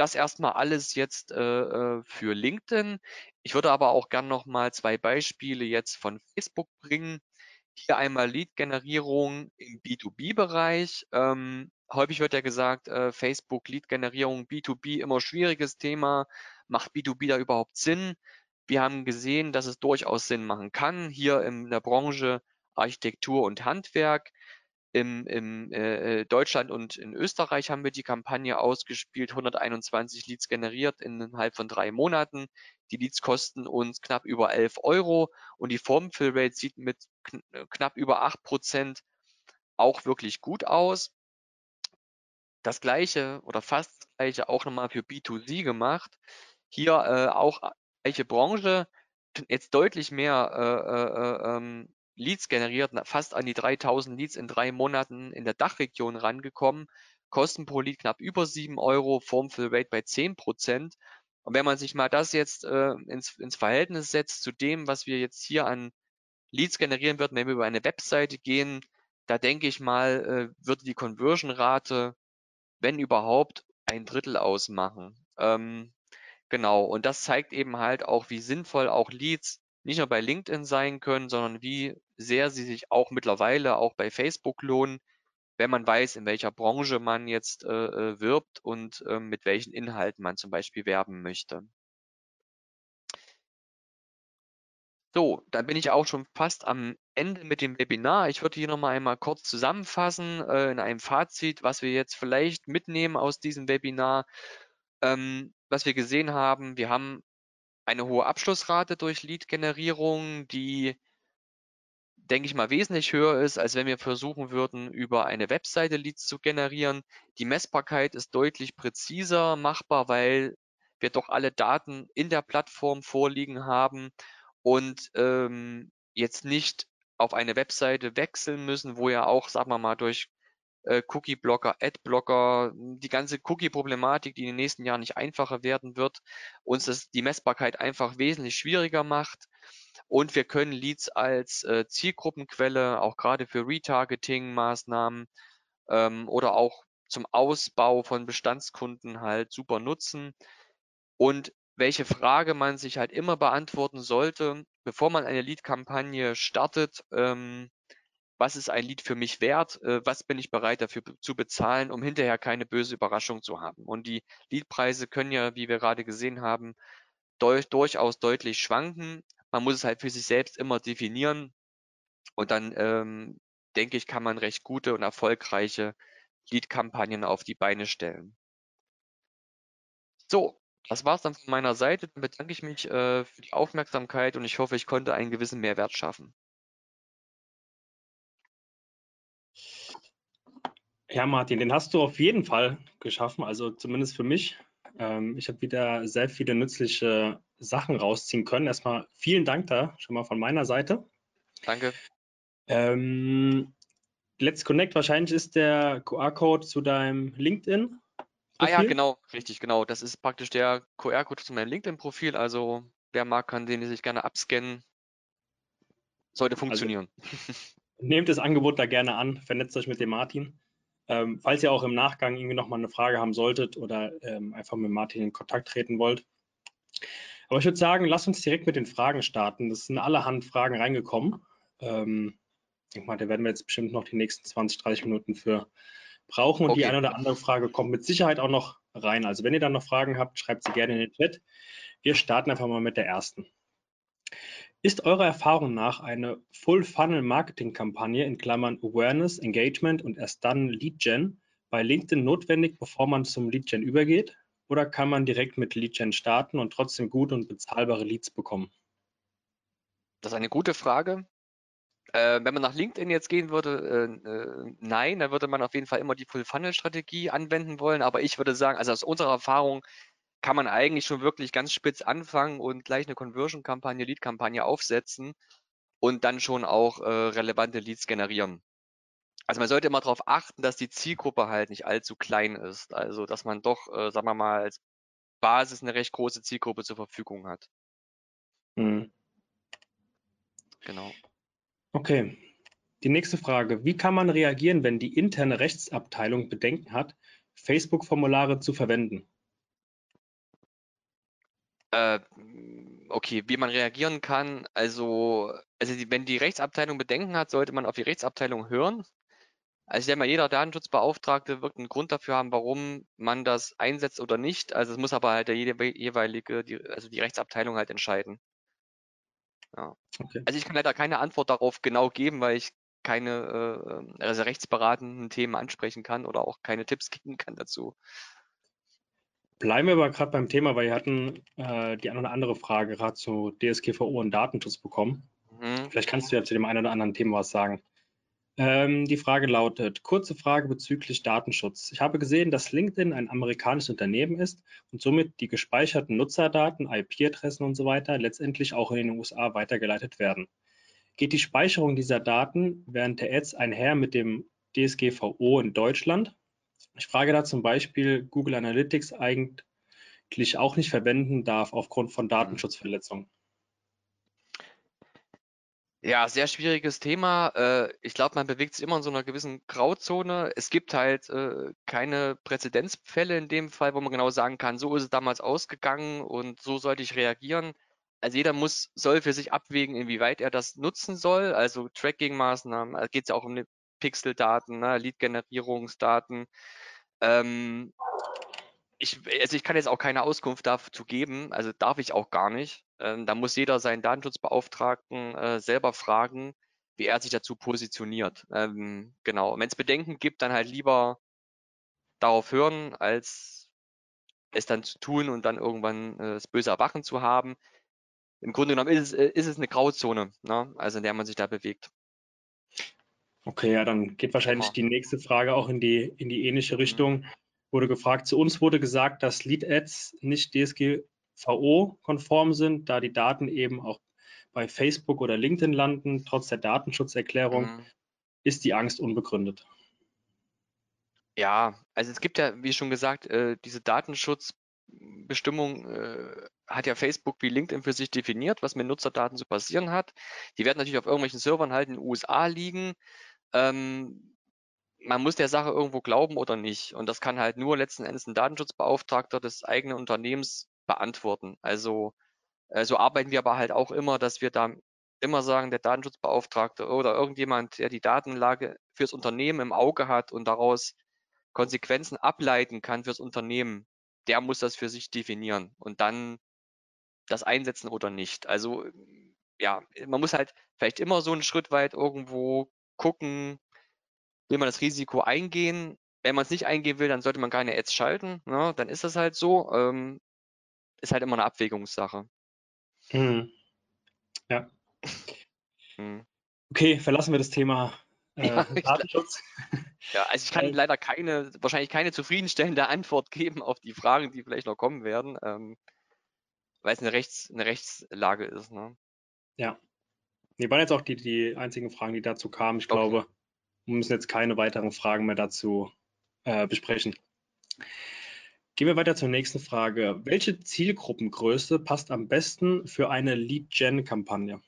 Das erstmal alles jetzt äh, äh für LinkedIn. Ich würde aber auch gern noch mal zwei Beispiele jetzt von Facebook bringen. Hier einmal Lead-Generierung im B2B-Bereich. Ähm, häufig wird ja gesagt, äh, Facebook Lead-Generierung B2B immer schwieriges Thema. Macht B2B da überhaupt Sinn? Wir haben gesehen, dass es durchaus Sinn machen kann. Hier in der Branche Architektur und Handwerk. Im, im äh, Deutschland und in Österreich haben wir die Kampagne ausgespielt, 121 Leads generiert innerhalb von drei Monaten. Die Leads kosten uns knapp über 11 Euro und die Formfill-Rate sieht mit kn knapp über 8 Prozent auch wirklich gut aus das Gleiche oder fast das Gleiche auch nochmal für B2C gemacht. Hier äh, auch gleiche Branche, jetzt deutlich mehr äh, äh, ähm, Leads generiert, fast an die 3000 Leads in drei Monaten in der Dachregion rangekommen. Kosten pro Lead knapp über 7 Euro, Formfill Rate bei 10 Prozent. Und wenn man sich mal das jetzt äh, ins, ins Verhältnis setzt zu dem, was wir jetzt hier an Leads generieren würden, wenn wir über eine Webseite gehen, da denke ich mal, äh, würde die Conversion-Rate wenn überhaupt, ein Drittel ausmachen. Ähm, genau, und das zeigt eben halt auch, wie sinnvoll auch Leads nicht nur bei LinkedIn sein können, sondern wie sehr sie sich auch mittlerweile auch bei Facebook lohnen, wenn man weiß, in welcher Branche man jetzt äh, äh wirbt und äh, mit welchen Inhalten man zum Beispiel werben möchte. So, dann bin ich auch schon fast am Ende mit dem Webinar. Ich würde hier nochmal einmal kurz zusammenfassen äh, in einem Fazit, was wir jetzt vielleicht mitnehmen aus diesem Webinar. Ähm, was wir gesehen haben, wir haben eine hohe Abschlussrate durch Lead-Generierung, die, denke ich mal, wesentlich höher ist, als wenn wir versuchen würden, über eine Webseite Leads zu generieren. Die Messbarkeit ist deutlich präziser machbar, weil wir doch alle Daten in der Plattform vorliegen haben und ähm, jetzt nicht auf eine Webseite wechseln müssen, wo ja auch, sagen wir mal, durch äh, Cookie-Blocker, Ad-Blocker, die ganze Cookie-Problematik, die in den nächsten Jahren nicht einfacher werden wird, uns das die Messbarkeit einfach wesentlich schwieriger macht. Und wir können Leads als äh, Zielgruppenquelle, auch gerade für Retargeting-Maßnahmen ähm, oder auch zum Ausbau von Bestandskunden halt super nutzen. Und welche Frage man sich halt immer beantworten sollte, bevor man eine Lead-Kampagne startet, ähm, was ist ein Lead für mich wert, äh, was bin ich bereit dafür zu bezahlen, um hinterher keine böse Überraschung zu haben. Und die Leadpreise können ja, wie wir gerade gesehen haben, durch, durchaus deutlich schwanken. Man muss es halt für sich selbst immer definieren und dann ähm, denke ich, kann man recht gute und erfolgreiche Lead-Kampagnen auf die Beine stellen. So, das war's dann von meiner Seite. Dann bedanke ich mich äh, für die Aufmerksamkeit und ich hoffe, ich konnte einen gewissen Mehrwert schaffen. Ja, Martin, den hast du auf jeden Fall geschaffen, also zumindest für mich. Ähm, ich habe wieder sehr viele nützliche Sachen rausziehen können. Erstmal vielen Dank da schon mal von meiner Seite. Danke. Ähm, Let's Connect, wahrscheinlich ist der QR-Code zu deinem LinkedIn. Ah ja, genau, richtig, genau. Das ist praktisch der QR-Code zu meinem LinkedIn-Profil. Also wer mag, kann den sich gerne abscannen. Sollte also funktionieren. Also, <laughs> nehmt das Angebot da gerne an, vernetzt euch mit dem Martin. Ähm, falls ihr auch im Nachgang irgendwie nochmal eine Frage haben solltet oder ähm, einfach mit Martin in Kontakt treten wollt. Aber ich würde sagen, lasst uns direkt mit den Fragen starten. Das sind allerhand Fragen reingekommen. Ähm, ich denke mal, da werden wir jetzt bestimmt noch die nächsten 20, 30 Minuten für brauchen. Und okay. die eine oder andere Frage kommt mit Sicherheit auch noch rein. Also wenn ihr dann noch Fragen habt, schreibt sie gerne in den Chat. Wir starten einfach mal mit der ersten. Ist eurer Erfahrung nach eine Full-Funnel-Marketing-Kampagne in Klammern Awareness, Engagement und erst dann Lead-Gen bei LinkedIn notwendig, bevor man zum Lead-Gen übergeht? Oder kann man direkt mit Lead-Gen starten und trotzdem gute und bezahlbare Leads bekommen? Das ist eine gute Frage. Äh, wenn man nach LinkedIn jetzt gehen würde, äh, äh, nein, dann würde man auf jeden Fall immer die Full-Funnel-Strategie anwenden wollen. Aber ich würde sagen, also aus unserer Erfahrung kann man eigentlich schon wirklich ganz spitz anfangen und gleich eine Conversion-Kampagne, Lead-Kampagne aufsetzen und dann schon auch äh, relevante Leads generieren. Also man sollte immer darauf achten, dass die Zielgruppe halt nicht allzu klein ist. Also dass man doch, äh, sagen wir mal, als Basis eine recht große Zielgruppe zur Verfügung hat. Mhm. Genau. Okay. Die nächste Frage. Wie kann man reagieren, wenn die interne Rechtsabteilung Bedenken hat, Facebook-Formulare zu verwenden? Äh, okay, wie man reagieren kann. Also, also die, wenn die Rechtsabteilung Bedenken hat, sollte man auf die Rechtsabteilung hören. Also ich denke mal, jeder Datenschutzbeauftragte wird einen Grund dafür haben, warum man das einsetzt oder nicht. Also es muss aber halt der jeweilige, die, also die Rechtsabteilung halt entscheiden. Ja. Okay. Also ich kann leider keine Antwort darauf genau geben, weil ich keine äh, also rechtsberatenden Themen ansprechen kann oder auch keine Tipps <laughs> geben kann dazu. Bleiben wir aber gerade beim Thema, weil wir hatten äh, die eine oder andere Frage gerade zu DSGVO und Datenschutz bekommen. Mhm. Vielleicht kannst du ja zu dem einen oder anderen Thema was sagen. Ähm, die Frage lautet, kurze Frage bezüglich Datenschutz. Ich habe gesehen, dass LinkedIn ein amerikanisches Unternehmen ist und somit die gespeicherten Nutzerdaten, IP-Adressen und so weiter letztendlich auch in den USA weitergeleitet werden. Geht die Speicherung dieser Daten während der Ads einher mit dem DSGVO in Deutschland? Ich frage da zum Beispiel Google Analytics eigentlich auch nicht verwenden darf aufgrund von Datenschutzverletzungen. Ja, sehr schwieriges Thema. Äh, ich glaube, man bewegt sich immer in so einer gewissen Grauzone. Es gibt halt äh, keine Präzedenzfälle in dem Fall, wo man genau sagen kann, so ist es damals ausgegangen und so sollte ich reagieren. Also jeder muss, soll für sich abwägen, inwieweit er das nutzen soll. Also Tracking-Maßnahmen, da geht es ja auch um Pixel-Daten, ne, Lead-Generierungsdaten. Ähm, ich, also ich kann jetzt auch keine Auskunft dazu geben, also darf ich auch gar nicht. Ähm, da muss jeder seinen Datenschutzbeauftragten äh, selber fragen, wie er sich dazu positioniert. Ähm, genau. Wenn es Bedenken gibt, dann halt lieber darauf hören, als es dann zu tun und dann irgendwann äh, das böse Erwachen zu haben. Im Grunde genommen ist es, äh, ist es eine Grauzone, ne? also in der man sich da bewegt. Okay, ja, dann geht wahrscheinlich die nächste Frage auch in die, in die ähnliche mhm. Richtung. Wurde gefragt, zu uns wurde gesagt, dass Lead-Ads nicht DSGVO-konform sind, da die Daten eben auch bei Facebook oder LinkedIn landen, trotz der Datenschutzerklärung. Mhm. Ist die Angst unbegründet? Ja, also es gibt ja, wie schon gesagt, äh, diese Datenschutzbestimmung äh, hat ja Facebook wie LinkedIn für sich definiert, was mit Nutzerdaten zu passieren hat. Die werden natürlich auf irgendwelchen Servern halt in den USA liegen ähm, man muss der Sache irgendwo glauben oder nicht. Und das kann halt nur letzten Endes ein Datenschutzbeauftragter des eigenen Unternehmens beantworten. Also Äh, so arbeiten wir aber halt auch immer, dass wir da immer sagen, der Datenschutzbeauftragte oder irgendjemand, der die Datenlage fürs Unternehmen im Auge hat und daraus Konsequenzen ableiten kann fürs Unternehmen, der muss das für sich definieren und dann das einsetzen oder nicht. Also ja, man muss halt vielleicht immer so einen Schritt weit irgendwo gucken, will man das Risiko eingehen? Wenn man es nicht eingehen will, dann sollte man keine Ads schalten. Ne? Dann ist das halt so. Ähm, ist halt immer eine Abwägungssache. Hm. Ja. Hm. Okay, verlassen wir das Thema äh, <laughs> ja, Datenschutz. <laughs> Ja, also ich kann äh, leider keine, wahrscheinlich keine zufriedenstellende Antwort <laughs> geben auf die Fragen, die vielleicht noch kommen werden, ähm, weil es eine, Rechts, eine Rechtslage ist. Ne? Ja. Nee, waren jetzt auch die, die einzigen Fragen, die dazu kamen. Ich okay. glaube, wir müssen jetzt keine weiteren Fragen mehr dazu äh, besprechen. Gehen wir weiter zur nächsten Frage. Welche Zielgruppengröße passt am besten für eine Lead-Gen-Kampagne?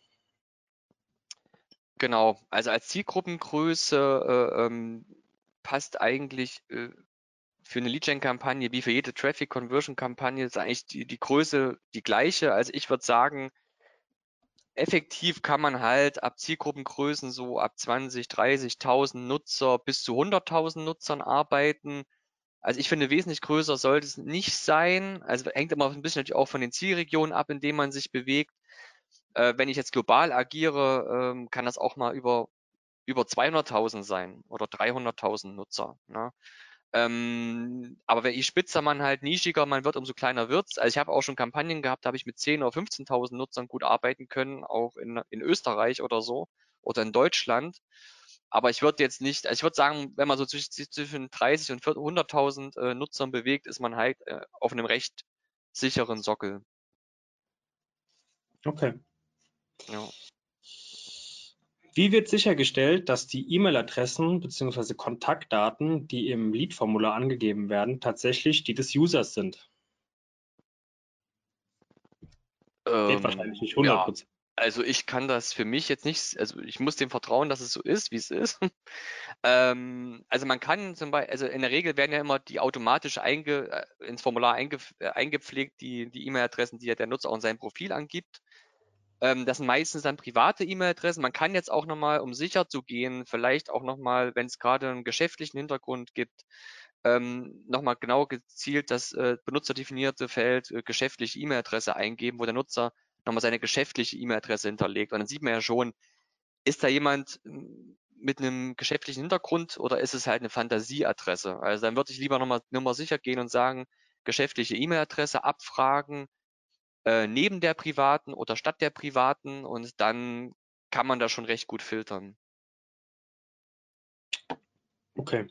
Genau, also als Zielgruppengröße äh, ähm, passt eigentlich äh, für eine Lead-Gen-Kampagne wie für jede Traffic-Conversion-Kampagne ist eigentlich die, die Größe die gleiche. Also ich würde sagen, effektiv kann man halt ab Zielgruppengrößen so ab 20, 30.000 Nutzer bis zu 100.000 Nutzern arbeiten. Also ich finde, wesentlich größer sollte es nicht sein. Also hängt immer ein bisschen natürlich auch von den Zielregionen ab, in denen man sich bewegt. Äh, wenn ich jetzt global agiere, ähm, kann das auch mal über, über 200.000 sein oder 300.000 Nutzer. Ne? Ähm, aber je spitzer man halt nischiger man wird, umso kleiner wird's. Also ich habe auch schon Kampagnen gehabt, da habe ich mit 10.000 oder 15.000 Nutzern gut arbeiten können, auch in, in Österreich oder so oder in Deutschland. Aber ich würde jetzt nicht, also ich würde sagen, wenn man so zwischen 30 und 100.000 äh, Nutzern bewegt, ist man halt äh, auf einem recht sicheren Sockel. Okay. Ja. Wie wird sichergestellt, dass die E-Mail-Adressen bzw. Kontaktdaten, die im Lead-Formular angegeben werden, tatsächlich die des Users sind? Ähm, Geht wahrscheinlich nicht 100%. Ja, also ich kann das für mich jetzt nicht, also ich muss dem vertrauen, dass es so ist, wie es ist. <laughs> ähm, also man kann zum Beispiel, also in der Regel werden ja immer die automatisch einge, äh, ins Formular einge, äh, eingepflegt, die die E-Mail-Adressen, die ja der Nutzer auch in seinem Profil angibt. Ähm, das sind meistens dann private E-Mail-Adressen. Man kann jetzt auch nochmal, um sicher zu gehen, vielleicht auch nochmal, wenn es gerade einen geschäftlichen Hintergrund gibt, ähm, nochmal genau gezielt das äh, benutzerdefinierte Feld äh, geschäftliche E-Mail-Adresse eingeben, wo der Nutzer nochmal seine geschäftliche E-Mail-Adresse hinterlegt. Und dann sieht man ja schon, ist da jemand hm, mit einem geschäftlichen Hintergrund oder ist es halt eine Fantasieadresse? Also dann würde ich lieber nochmal Nummer sicher gehen und sagen, geschäftliche E-Mail-Adresse abfragen, äh, neben der privaten oder statt der privaten und dann kann man da schon recht gut filtern. Okay.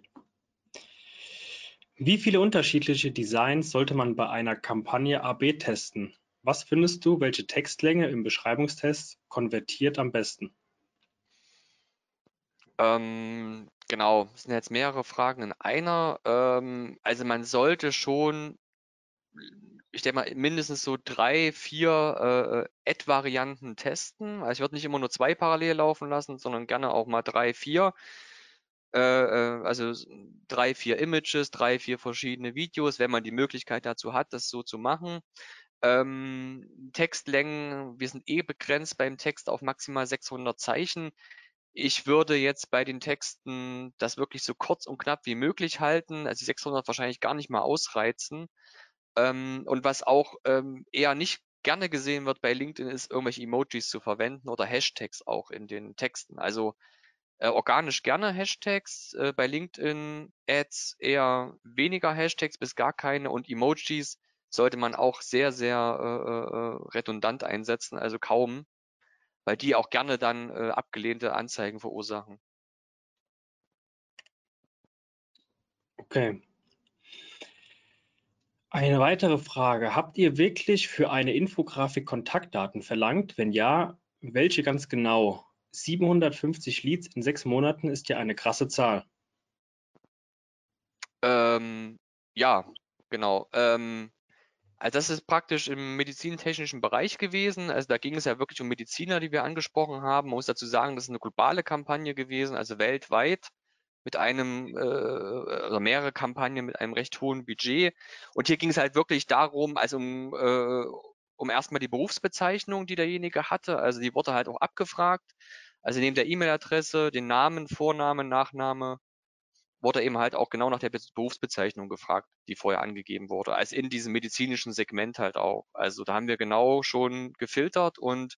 Wie viele unterschiedliche Designs sollte man bei einer Kampagne AB testen? Was findest du, welche Textlänge im Beschreibungstest konvertiert am besten? Ähm, genau, es sind jetzt mehrere Fragen in einer. Ähm, also man sollte schon ich denke mal, mindestens so drei, vier äh, Ad-Varianten testen. Also ich würde nicht immer nur zwei parallel laufen lassen, sondern gerne auch mal drei, vier. Äh, äh, also drei, vier Images, drei, vier verschiedene Videos, wenn man die Möglichkeit dazu hat, das so zu machen. Ähm, Textlängen, wir sind eh begrenzt beim Text auf maximal 600 Zeichen. Ich würde jetzt bei den Texten das wirklich so kurz und knapp wie möglich halten, also die 600 wahrscheinlich gar nicht mal ausreizen. Ähm, und was auch ähm, eher nicht gerne gesehen wird bei LinkedIn, ist irgendwelche Emojis zu verwenden oder Hashtags auch in den Texten. Also äh, organisch gerne Hashtags, äh, bei LinkedIn Ads eher weniger Hashtags bis gar keine und Emojis sollte man auch sehr, sehr äh, äh redundant einsetzen, also kaum, weil die auch gerne dann äh, abgelehnte Anzeigen verursachen. Okay, eine weitere Frage. Habt ihr wirklich für eine Infografik Kontaktdaten verlangt? Wenn ja, welche ganz genau? 750 Leads in sechs Monaten ist ja eine krasse Zahl. Ähm, ja, genau. Ähm, also das ist praktisch im medizintechnischen Bereich gewesen. Also da ging es ja wirklich um Mediziner, die wir angesprochen haben. Man muss dazu sagen, das ist eine globale Kampagne gewesen, also weltweit mit einem äh, oder mehrere Kampagnen mit einem recht hohen Budget. Und hier ging es halt wirklich darum, also um, äh, um erstmal die Berufsbezeichnung, die derjenige hatte. Also die wurde halt auch abgefragt. Also neben der E-Mail-Adresse, den Namen, Vornamen, Nachname, wurde eben halt auch genau nach der Berufsbezeichnung gefragt, die vorher angegeben wurde, als in diesem medizinischen Segment halt auch. Also da haben wir genau schon gefiltert und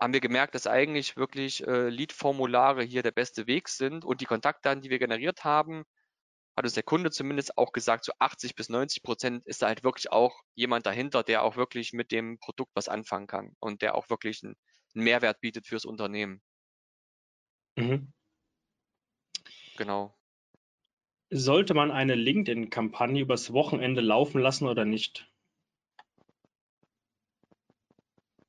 haben wir gemerkt, dass eigentlich wirklich äh, Lead-Formulare hier der beste Weg sind und die Kontaktdaten, die wir generiert haben, hat uns der Kunde zumindest auch gesagt, so 80 bis 90 Prozent ist da halt wirklich auch jemand dahinter, der auch wirklich mit dem Produkt was anfangen kann und der auch wirklich einen, einen Mehrwert bietet fürs Unternehmen. Mhm. Genau. Sollte man eine LinkedIn-Kampagne übers Wochenende laufen lassen oder nicht?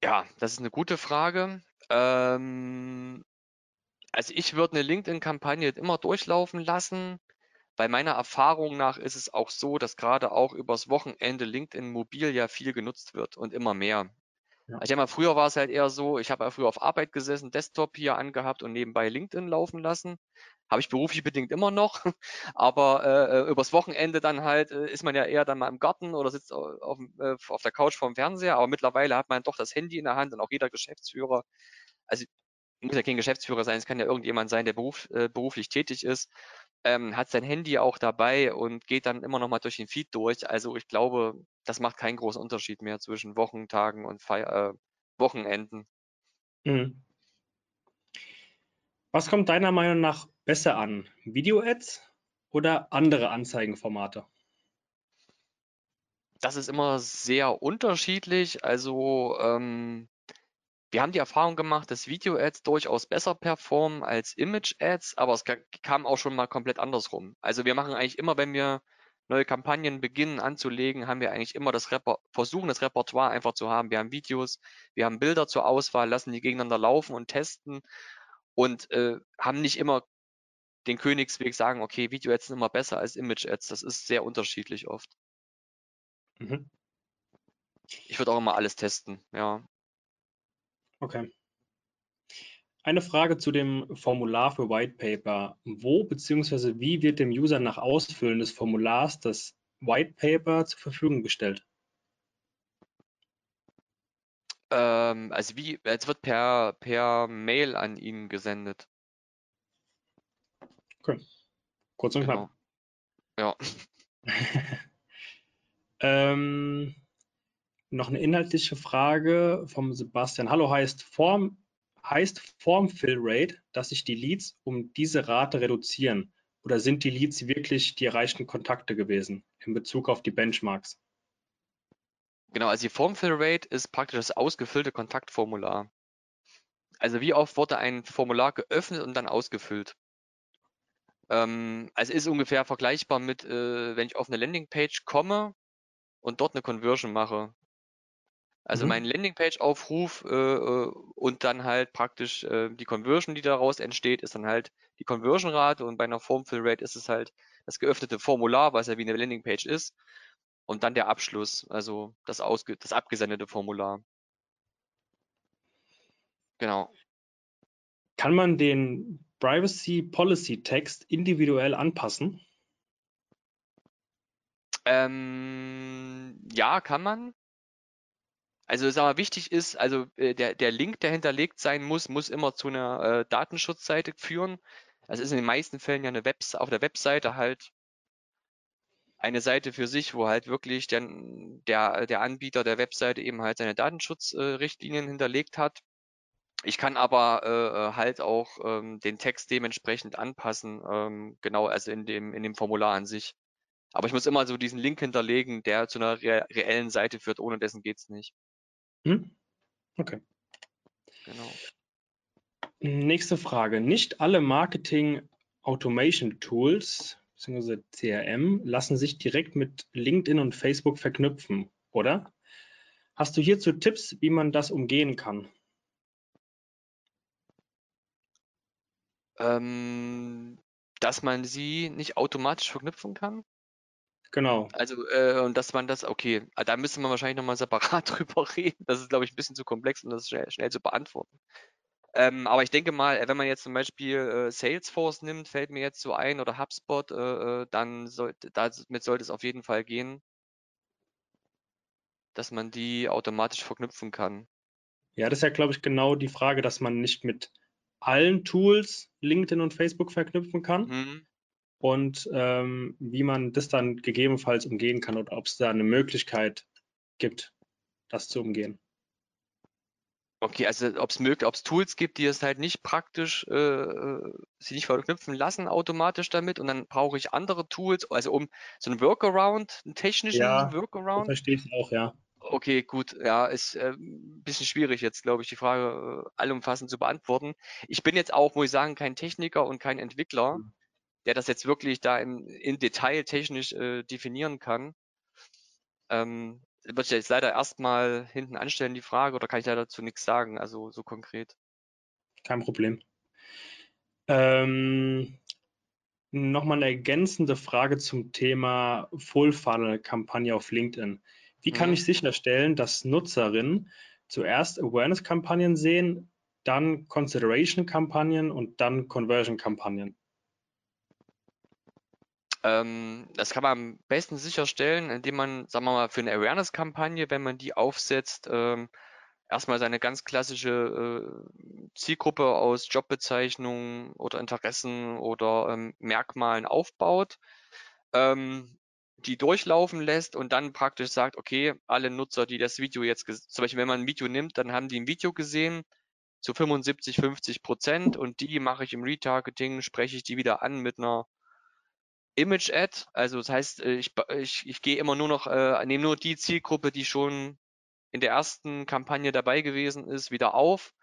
Ja, das ist eine gute Frage. Ähm, also ich würde eine LinkedIn-Kampagne immer durchlaufen lassen. Bei meiner Erfahrung nach ist es auch so, dass gerade auch übers Wochenende LinkedIn mobil ja viel genutzt wird und immer mehr. Ja. Ich denke mal, früher war es halt eher so, ich habe ja früher auf Arbeit gesessen, Desktop hier angehabt und nebenbei LinkedIn laufen lassen. Habe ich beruflich bedingt immer noch, <laughs> aber äh, äh, übers Wochenende dann halt äh, ist man ja eher dann mal im Garten oder sitzt auf, äh, auf der Couch vorm Fernseher, aber mittlerweile hat man doch das Handy in der Hand und auch jeder Geschäftsführer, also muss ja kein Geschäftsführer sein, es kann ja irgendjemand sein, der beruf, äh, beruflich tätig ist, ähm, hat sein Handy auch dabei und geht dann immer noch mal durch den Feed durch. Also ich glaube, das macht keinen großen Unterschied mehr zwischen Wochentagen und Feier, äh, Wochenenden. Mhm. Was kommt deiner Meinung nach besser an? Video-Ads oder andere Anzeigenformate? Das ist immer sehr unterschiedlich. Also ähm, wir haben die Erfahrung gemacht, dass Video-Ads durchaus besser performen als Image-Ads, aber es kam auch schon mal komplett andersrum. Also wir machen eigentlich immer, wenn wir neue Kampagnen beginnen anzulegen, haben wir eigentlich immer das Reper versuchen, das Repertoire einfach zu haben. Wir haben Videos, wir haben Bilder zur Auswahl, lassen die gegeneinander laufen und testen und äh, haben nicht immer den Königsweg sagen, okay, Video-Ads sind immer besser als Image-Ads. Das ist sehr unterschiedlich oft. Mhm. Ich würde auch immer alles testen, ja. Okay. Eine Frage zu dem Formular für White Paper. Wo bzw. wie wird dem User nach Ausfüllen des Formulars das White Paper zur Verfügung gestellt? Ähm, also wie, es wird per, per Mail an ihn gesendet. Okay. Kurz und knapp. Genau. Ja. <laughs> ähm, noch eine inhaltliche Frage vom Sebastian. Hallo, heißt Form, heißt Form Fill Rate, dass sich die Leads um diese Rate reduzieren? Oder sind die Leads wirklich die erreichten Kontakte gewesen in Bezug auf die Benchmarks? Genau, also die Form Fill Rate ist praktisch das ausgefüllte Kontaktformular. Also wie oft wurde ein Formular geöffnet und dann ausgefüllt? Ähm, also ist ungefähr vergleichbar mit, äh, wenn ich auf eine Landingpage komme und dort eine Conversion mache. Also Mhm. mein Landingpage-Aufruf äh, äh, und dann halt praktisch äh, die Conversion, die daraus entsteht, ist dann halt die Conversion-Rate und bei einer Form-Fill-Rate ist es halt das geöffnete Formular, was ja wie eine Landingpage ist und dann der Abschluss, also das, ausge das abgesendete Formular. Genau. Kann man den Privacy Policy Text individuell anpassen? Ähm, ja, kann man. Also sag mal, wichtig ist, also äh, der, der Link, der hinterlegt sein muss, muss immer zu einer äh, Datenschutzseite führen. Das ist in den meisten Fällen ja eine Webs auf der Webseite halt eine Seite für sich, wo halt wirklich der, der, der Anbieter der Webseite eben halt seine Datenschutzrichtlinien äh, hinterlegt hat. Ich kann aber äh, halt auch ähm, den Text dementsprechend anpassen, ähm, genau, also in dem, in dem Formular an sich. Aber ich muss immer so diesen Link hinterlegen, der zu einer re reellen Seite führt, ohne dessen geht's nicht. Hm? Okay. Genau. Nächste Frage. Nicht alle Marketing Automation Tools bzw. CRM lassen sich direkt mit LinkedIn und Facebook verknüpfen, oder? Hast du hierzu Tipps, wie man das umgehen kann? Ähm, dass man sie nicht automatisch verknüpfen kann? Genau. Also, äh, und dass man das, okay, da müsste man wahrscheinlich nochmal separat <laughs> drüber reden. Das ist, glaube ich, ein bisschen zu komplex, um das schnell, schnell zu beantworten. Ähm, aber ich denke mal, wenn man jetzt zum Beispiel äh, Salesforce nimmt, fällt mir jetzt so ein, oder HubSpot, äh, äh dann sollte, damit sollte es auf jeden Fall gehen. dass man die automatisch verknüpfen kann. Ja, das ist ja, glaube ich, genau die Frage, dass man nicht mit allen Tools LinkedIn und Facebook verknüpfen kann Mhm. Und ähm, wie man das dann gegebenenfalls umgehen kann oder ob es da eine Möglichkeit gibt, das zu umgehen. Okay, also ob es möglich, ob es Tools gibt, die es halt nicht praktisch, äh, äh, sie nicht verknüpfen lassen automatisch damit und dann brauche ich andere Tools, also um so einen Workaround, einen technischen Ja, Workaround. verstehe ich auch, ja. Okay, gut, ja, ist äh, ein bisschen schwierig jetzt, glaube ich, die Frage äh, allumfassend zu beantworten. Ich bin jetzt auch, muss ich sagen, kein Techniker und kein Entwickler, Mhm. Der das jetzt wirklich da im, im Detail technisch äh, definieren kann. Ähm, würde ich jetzt leider erstmal hinten anstellen, die Frage, oder kann ich da dazu nichts sagen, also so konkret? Kein Problem. Ähm, Nochmal eine ergänzende Frage zum Thema Full-Funnel-Kampagne auf LinkedIn. Wie kann Mhm. ich sicherstellen, dass Nutzerinnen zuerst Awareness-Kampagnen sehen, dann Consideration-Kampagnen und dann Conversion-Kampagnen? Ähm, das kann man am besten sicherstellen, indem man, sagen wir mal, für eine Awareness-Kampagne, wenn man die aufsetzt, ähm, erstmal seine ganz klassische äh, Zielgruppe aus Jobbezeichnungen oder Interessen oder ähm, Merkmalen aufbaut, ähm, die durchlaufen lässt und dann praktisch sagt, okay, alle Nutzer, die das Video jetzt, zum Beispiel wenn man ein Video nimmt, dann haben die ein Video gesehen zu 75, 50 Prozent und die mache ich im Retargeting, spreche ich die wieder an mit einer Image-Ad. Also das heißt, äh, ich, ich, ich gehe immer nur noch, äh, nehme nur die Zielgruppe, die schon in der ersten Kampagne dabei gewesen ist, wieder auf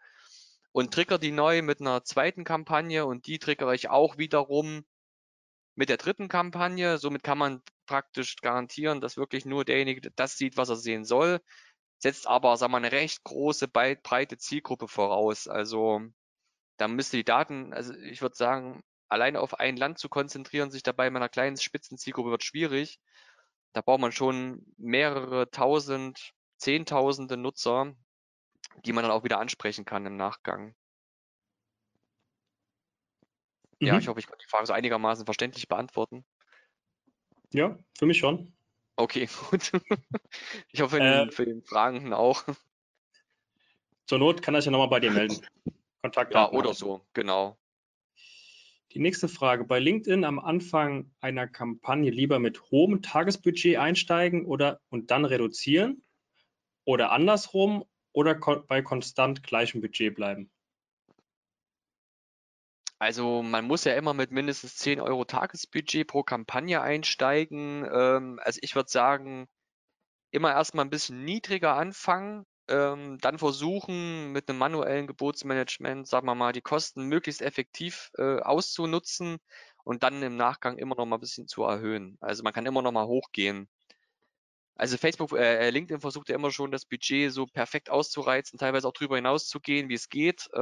und trigger die neu mit einer zweiten Kampagne und die triggere ich auch wiederum mit der dritten Kampagne. Somit kann man praktisch garantieren, dass wirklich nur derjenige das sieht, was er sehen soll. Setzt aber, sagen wir eine recht große, breit- breite Zielgruppe voraus. Also da müsste die Daten, also ich würde sagen, alleine auf ein Land zu konzentrieren, sich dabei mit einer kleinen Spitzenzielgruppe wird schwierig. Da braucht man schon mehrere tausend, zehntausende Nutzer, die man dann auch wieder ansprechen kann im Nachgang. Ja, Mhm. ich hoffe, ich konnte die Frage so einigermaßen verständlich beantworten. Ja, für mich schon. Okay, <laughs> gut. Ich hoffe, Äh, für den Fragenden auch. zur Not kann er sich ja nochmal bei dir melden. <laughs> Ja, Kontaktdaten oder er. so, genau. Die nächste Frage. Bei LinkedIn am Anfang einer Kampagne lieber mit hohem Tagesbudget einsteigen oder und dann reduzieren oder andersrum oder bei konstant gleichem Budget bleiben? Also man muss ja immer mit mindestens 10 Euro Tagesbudget pro Kampagne einsteigen. Ähm, also ich würde sagen, immer erstmal ein bisschen niedriger anfangen, ähm, dann versuchen mit einem manuellen Gebotsmanagement, sagen wir mal, die Kosten möglichst effektiv äh, auszunutzen und dann im Nachgang immer noch mal ein bisschen zu erhöhen. Also man kann immer noch mal hochgehen. Also Facebook, äh, LinkedIn versucht ja immer schon das Budget so perfekt auszureizen, teilweise auch drüber hinaus zu gehen, wie es geht. Äh,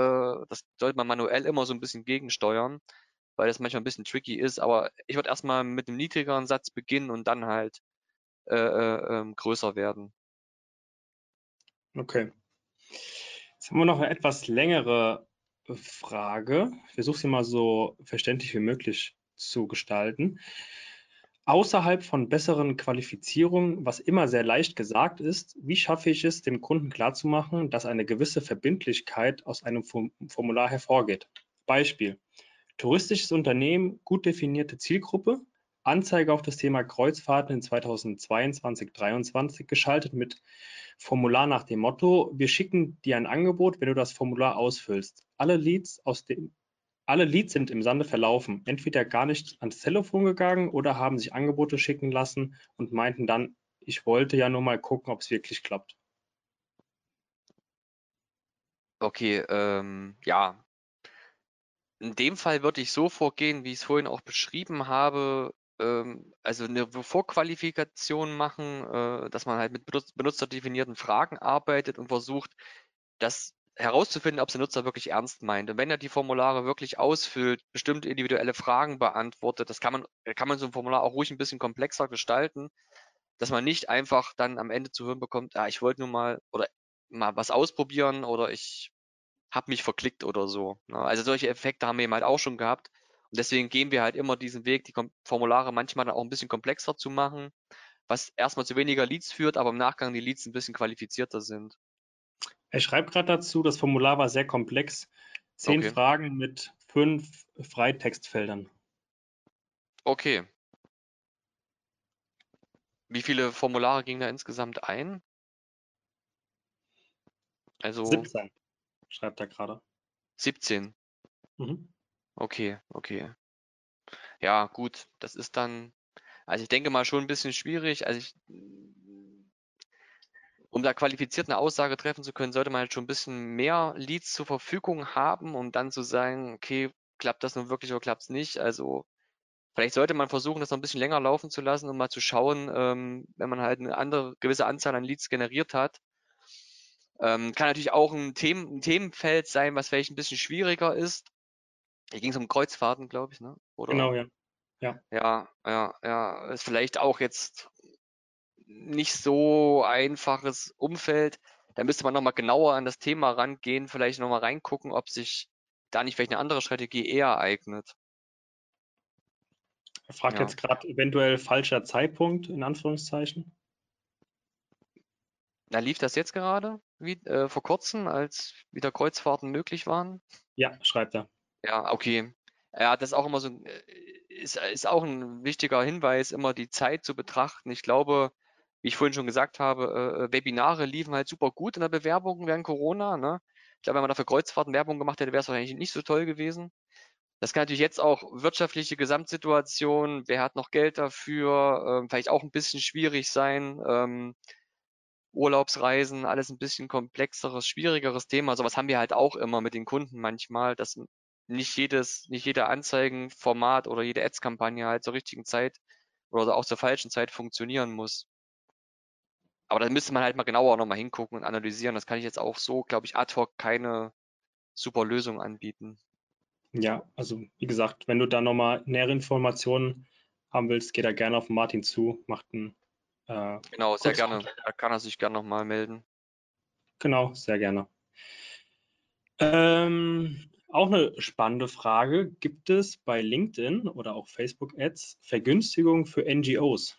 das sollte man manuell immer so ein bisschen gegensteuern, weil das manchmal ein bisschen tricky ist. Aber ich würde erstmal mit einem niedrigeren Satz beginnen und dann halt äh, äh, ähm, größer werden. Okay. Jetzt haben wir noch eine etwas längere Frage. Ich versuche sie mal so verständlich wie möglich zu gestalten. Außerhalb von besseren Qualifizierungen, was immer sehr leicht gesagt ist, wie schaffe ich es, dem Kunden klarzumachen, dass eine gewisse Verbindlichkeit aus einem Form- Formular hervorgeht? Beispiel. Touristisches Unternehmen, gut definierte Zielgruppe, Anzeige auf das Thema Kreuzfahrten in 2022-23 geschaltet mit Formular nach dem Motto, wir schicken dir ein Angebot, wenn du das Formular ausfüllst. Alle Leads aus dem alle Leads sind im Sande verlaufen, entweder gar nicht ans Telefon gegangen oder haben sich Angebote schicken lassen und meinten dann, ich wollte ja nur mal gucken, ob es wirklich klappt. Okay, ähm, ja. In dem Fall würde ich so vorgehen, wie ich es vorhin auch beschrieben habe, also eine Vorqualifikation machen, äh, dass man halt mit benutz benutzerdefinierten Fragen arbeitet und versucht, das herauszufinden, ob der Nutzer wirklich ernst meint. Und wenn er die Formulare wirklich ausfüllt, bestimmte individuelle Fragen beantwortet, das kann man, kann man so ein Formular auch ruhig ein bisschen komplexer gestalten, dass man nicht einfach dann am Ende zu hören bekommt, ja, ich wollte nur mal oder mal was ausprobieren oder ich habe mich verklickt oder so. Ne? Also solche Effekte haben wir eben halt auch schon gehabt. Und deswegen gehen wir halt immer diesen Weg, die Formulare manchmal dann auch ein bisschen komplexer zu machen, was erstmal zu weniger Leads führt, aber im Nachgang die Leads ein bisschen qualifizierter sind. Er schreibt gerade dazu, das Formular war sehr komplex. Zehn Okay. Fragen mit fünf Freitextfeldern. Okay. Wie viele Formulare gingen da insgesamt ein? Also 17, schreibt er gerade. 17. Mhm. Okay, okay. Ja, gut, das ist dann, also ich denke mal schon ein bisschen schwierig. Also ich, um da qualifiziert eine Aussage treffen zu können, sollte man halt schon ein bisschen mehr Leads zur Verfügung haben, um dann zu sagen, okay, klappt das nun wirklich oder klappt es nicht? Also vielleicht sollte man versuchen, das noch ein bisschen länger laufen zu lassen, um mal zu schauen, ähm, wenn man halt eine andere gewisse Anzahl an Leads generiert hat. Ähm, kann natürlich auch ein, Themen, ein Themenfeld sein, was vielleicht ein bisschen schwieriger ist. Hier ging es um Kreuzfahrten, glaube ich, ne? Oder? Genau, ja. Ja, ja, ja. Ist vielleicht auch jetzt nicht so einfaches Umfeld. Da müsste man nochmal genauer an das Thema rangehen, vielleicht nochmal reingucken, ob sich da nicht vielleicht eine andere Strategie eher eignet. Er fragt Ja. jetzt gerade eventuell falscher Zeitpunkt, in Anführungszeichen. Na, lief das jetzt gerade, wie, äh, vor kurzem, als wieder Kreuzfahrten möglich waren? Ja, schreibt er. Ja, okay. Ja, das ist auch immer so, ein- äh, ist, ist auch ein wichtiger Hinweis, immer die Zeit zu betrachten. Ich glaube, wie ich vorhin schon gesagt habe, äh, Webinare liefen halt super gut in der Bewerbung während Corona. Ne? Ich glaube, wenn man dafür Kreuzfahrten Werbung gemacht hätte, wäre es wahrscheinlich nicht so toll gewesen. Das kann natürlich jetzt auch wirtschaftliche Gesamtsituation, wer hat noch Geld dafür, ähm, vielleicht auch ein bisschen schwierig sein. Ähm, Urlaubsreisen, alles ein bisschen komplexeres, schwierigeres Thema. Sowas haben wir halt auch immer mit den Kunden manchmal, dass nicht jedes, nicht jeder Anzeigenformat oder jede Ads-Kampagne halt zur richtigen Zeit oder auch zur falschen Zeit funktionieren muss. Aber da müsste man halt mal genauer nochmal hingucken und analysieren. Das kann ich jetzt auch so, glaube ich, ad hoc keine super Lösung anbieten. Ja, also wie gesagt, wenn du da nochmal nähere Informationen haben willst, geh da gerne auf Martin zu, macht ein äh, Genau, sehr gerne. Da kann er sich gerne nochmal melden. Genau, sehr gerne. Ähm, auch eine spannende Frage. Gibt es bei LinkedIn oder auch Facebook Ads Vergünstigungen für NGOs?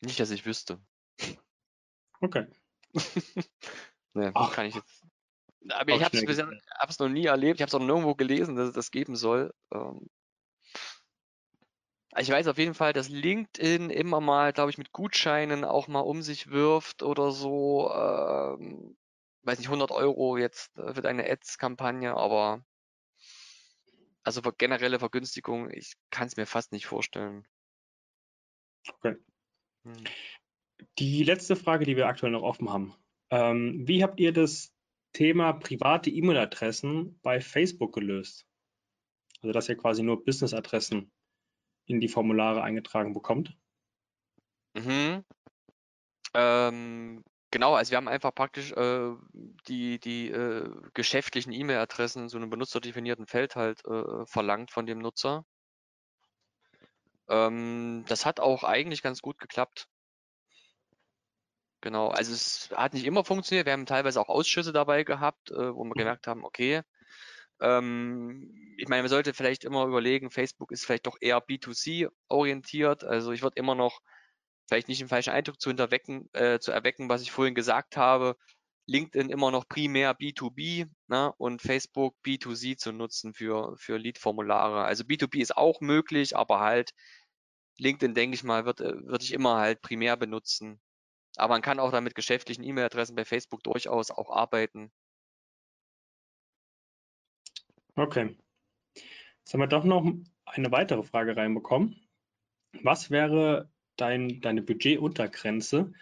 Nicht, dass ich wüsste. Okay. <laughs> Ne, Ach. kann ich jetzt. Aber ich habe es bisher, hab's noch nie erlebt. Ich habe es auch nirgendwo gelesen, dass es das geben soll. Ähm, ich weiß auf jeden Fall, dass LinkedIn immer mal, glaube ich, mit Gutscheinen auch mal um sich wirft oder so. Ähm, weiß nicht, 100 Euro jetzt äh, für deine Ads-Kampagne, aber also für generelle Vergünstigung, ich kann es mir fast nicht vorstellen. Okay. Hm. Die letzte Frage, die wir aktuell noch offen haben. Ähm, wie habt ihr das Thema private E-Mail-Adressen bei Facebook gelöst? Also, dass ihr quasi nur Business-Adressen in die Formulare eingetragen bekommt. Mhm. Ähm, genau, also wir haben einfach praktisch äh, die, die äh, geschäftlichen E-Mail-Adressen in so einem benutzerdefinierten Feld halt äh, verlangt von dem Nutzer. Ähm, das hat auch eigentlich ganz gut geklappt. Genau, also es hat nicht immer funktioniert. Wir haben teilweise auch Ausschüsse dabei gehabt, äh, wo wir Mhm. gemerkt haben, okay, ähm, ich meine, man sollte vielleicht immer überlegen, Facebook ist vielleicht doch eher B2C orientiert. Also ich würde immer noch vielleicht nicht den falschen Eindruck zu hinterwecken, äh, zu erwecken, was ich vorhin gesagt habe. LinkedIn immer noch primär B2B ne, und Facebook B2C zu nutzen für, für Lead-Formulare. Also B2B ist auch möglich, aber halt LinkedIn, denke ich mal, wird, äh, würde ich immer halt primär benutzen. Aber man kann auch dann mit geschäftlichen E-Mail-Adressen bei Facebook durchaus auch arbeiten. Okay. Jetzt haben wir doch noch eine weitere Frage reinbekommen. Was wäre dein, deine Budgetuntergrenze,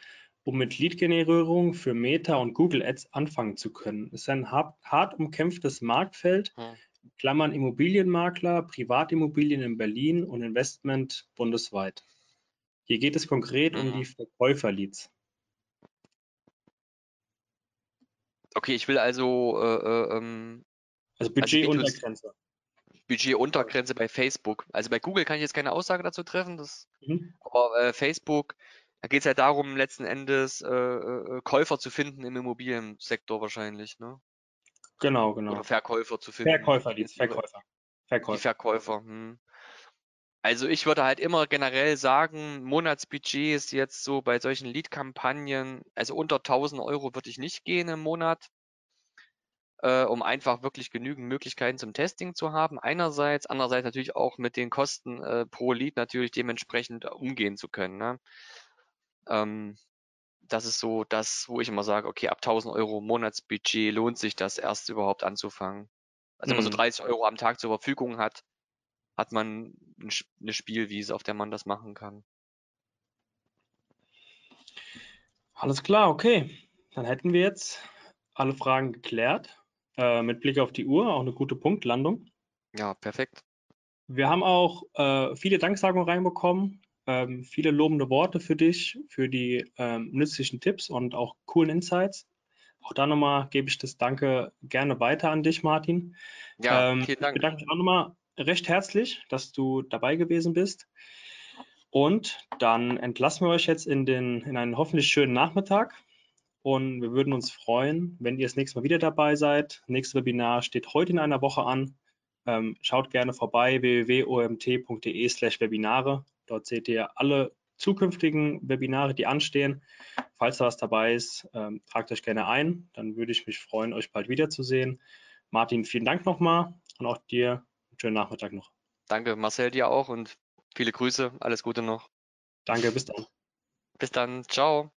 um mit Lead-Generierung für Meta und Google Ads anfangen zu können? Es ist ein hart, hart umkämpftes Marktfeld, Hm. Klammern Immobilienmakler, Privatimmobilien in Berlin und Investment bundesweit. Hier geht es konkret um Mhm. die Verkäuferleads. Okay, ich will also äh, äh, ähm, Also B2C Budgetuntergrenze. Budgetuntergrenze bei Facebook. Also bei Google kann ich jetzt keine Aussage dazu treffen, das, Mhm. aber äh, Facebook, da geht es ja darum, letzten Endes äh, äh, Käufer zu finden im Immobiliensektor wahrscheinlich, ne? Genau, genau. Oder Verkäufer zu finden. Verkäufer. Die Verkäufer. Verkäufer. Hm. Also ich würde halt immer generell sagen, Monatsbudget ist jetzt so bei solchen Lead-Kampagnen, also unter 1000 Euro würde ich nicht gehen im Monat, äh, um einfach wirklich genügend Möglichkeiten zum Testing zu haben. Einerseits, andererseits natürlich auch mit den Kosten äh, pro Lead natürlich dementsprechend umgehen zu können. Ne? Ähm, das ist so das, wo ich immer sage, okay, ab 1000 Euro Monatsbudget lohnt sich das erst überhaupt anzufangen. Also wenn man so 30 mhm. Euro am Tag zur Verfügung hat, hat man eine Spielwiese, auf der man das machen kann. Alles klar, okay. Dann hätten wir jetzt alle Fragen geklärt. Äh, mit Blick auf die Uhr auch eine gute Punktlandung. Ja, perfekt. Wir haben auch äh, viele Danksagungen reinbekommen, ähm, viele lobende Worte für dich, für die ähm, nützlichen Tipps und auch coolen Insights. Auch da nochmal gebe ich das Danke gerne weiter an dich, Martin. Ja, ähm, vielen Dank. Ich bedanke mich auch nochmal recht herzlich, dass du dabei gewesen bist. Und dann entlassen wir euch jetzt in, den, in einen hoffentlich schönen Nachmittag. Und wir würden uns freuen, wenn ihr das nächste Mal wieder dabei seid. Nächstes Webinar steht heute in einer Woche an. Ähm, schaut gerne vorbei www.omt.de/slash Webinare. Dort seht ihr alle zukünftigen Webinare, die anstehen. Falls da was dabei ist, ähm, tragt euch gerne ein. Dann würde ich mich freuen, euch bald wiederzusehen. Martin, vielen Dank nochmal und auch dir schönen Nachmittag noch. Danke, Marcel, dir auch und viele Grüße. Alles Gute noch. Danke, bis dann. Bis dann. Ciao.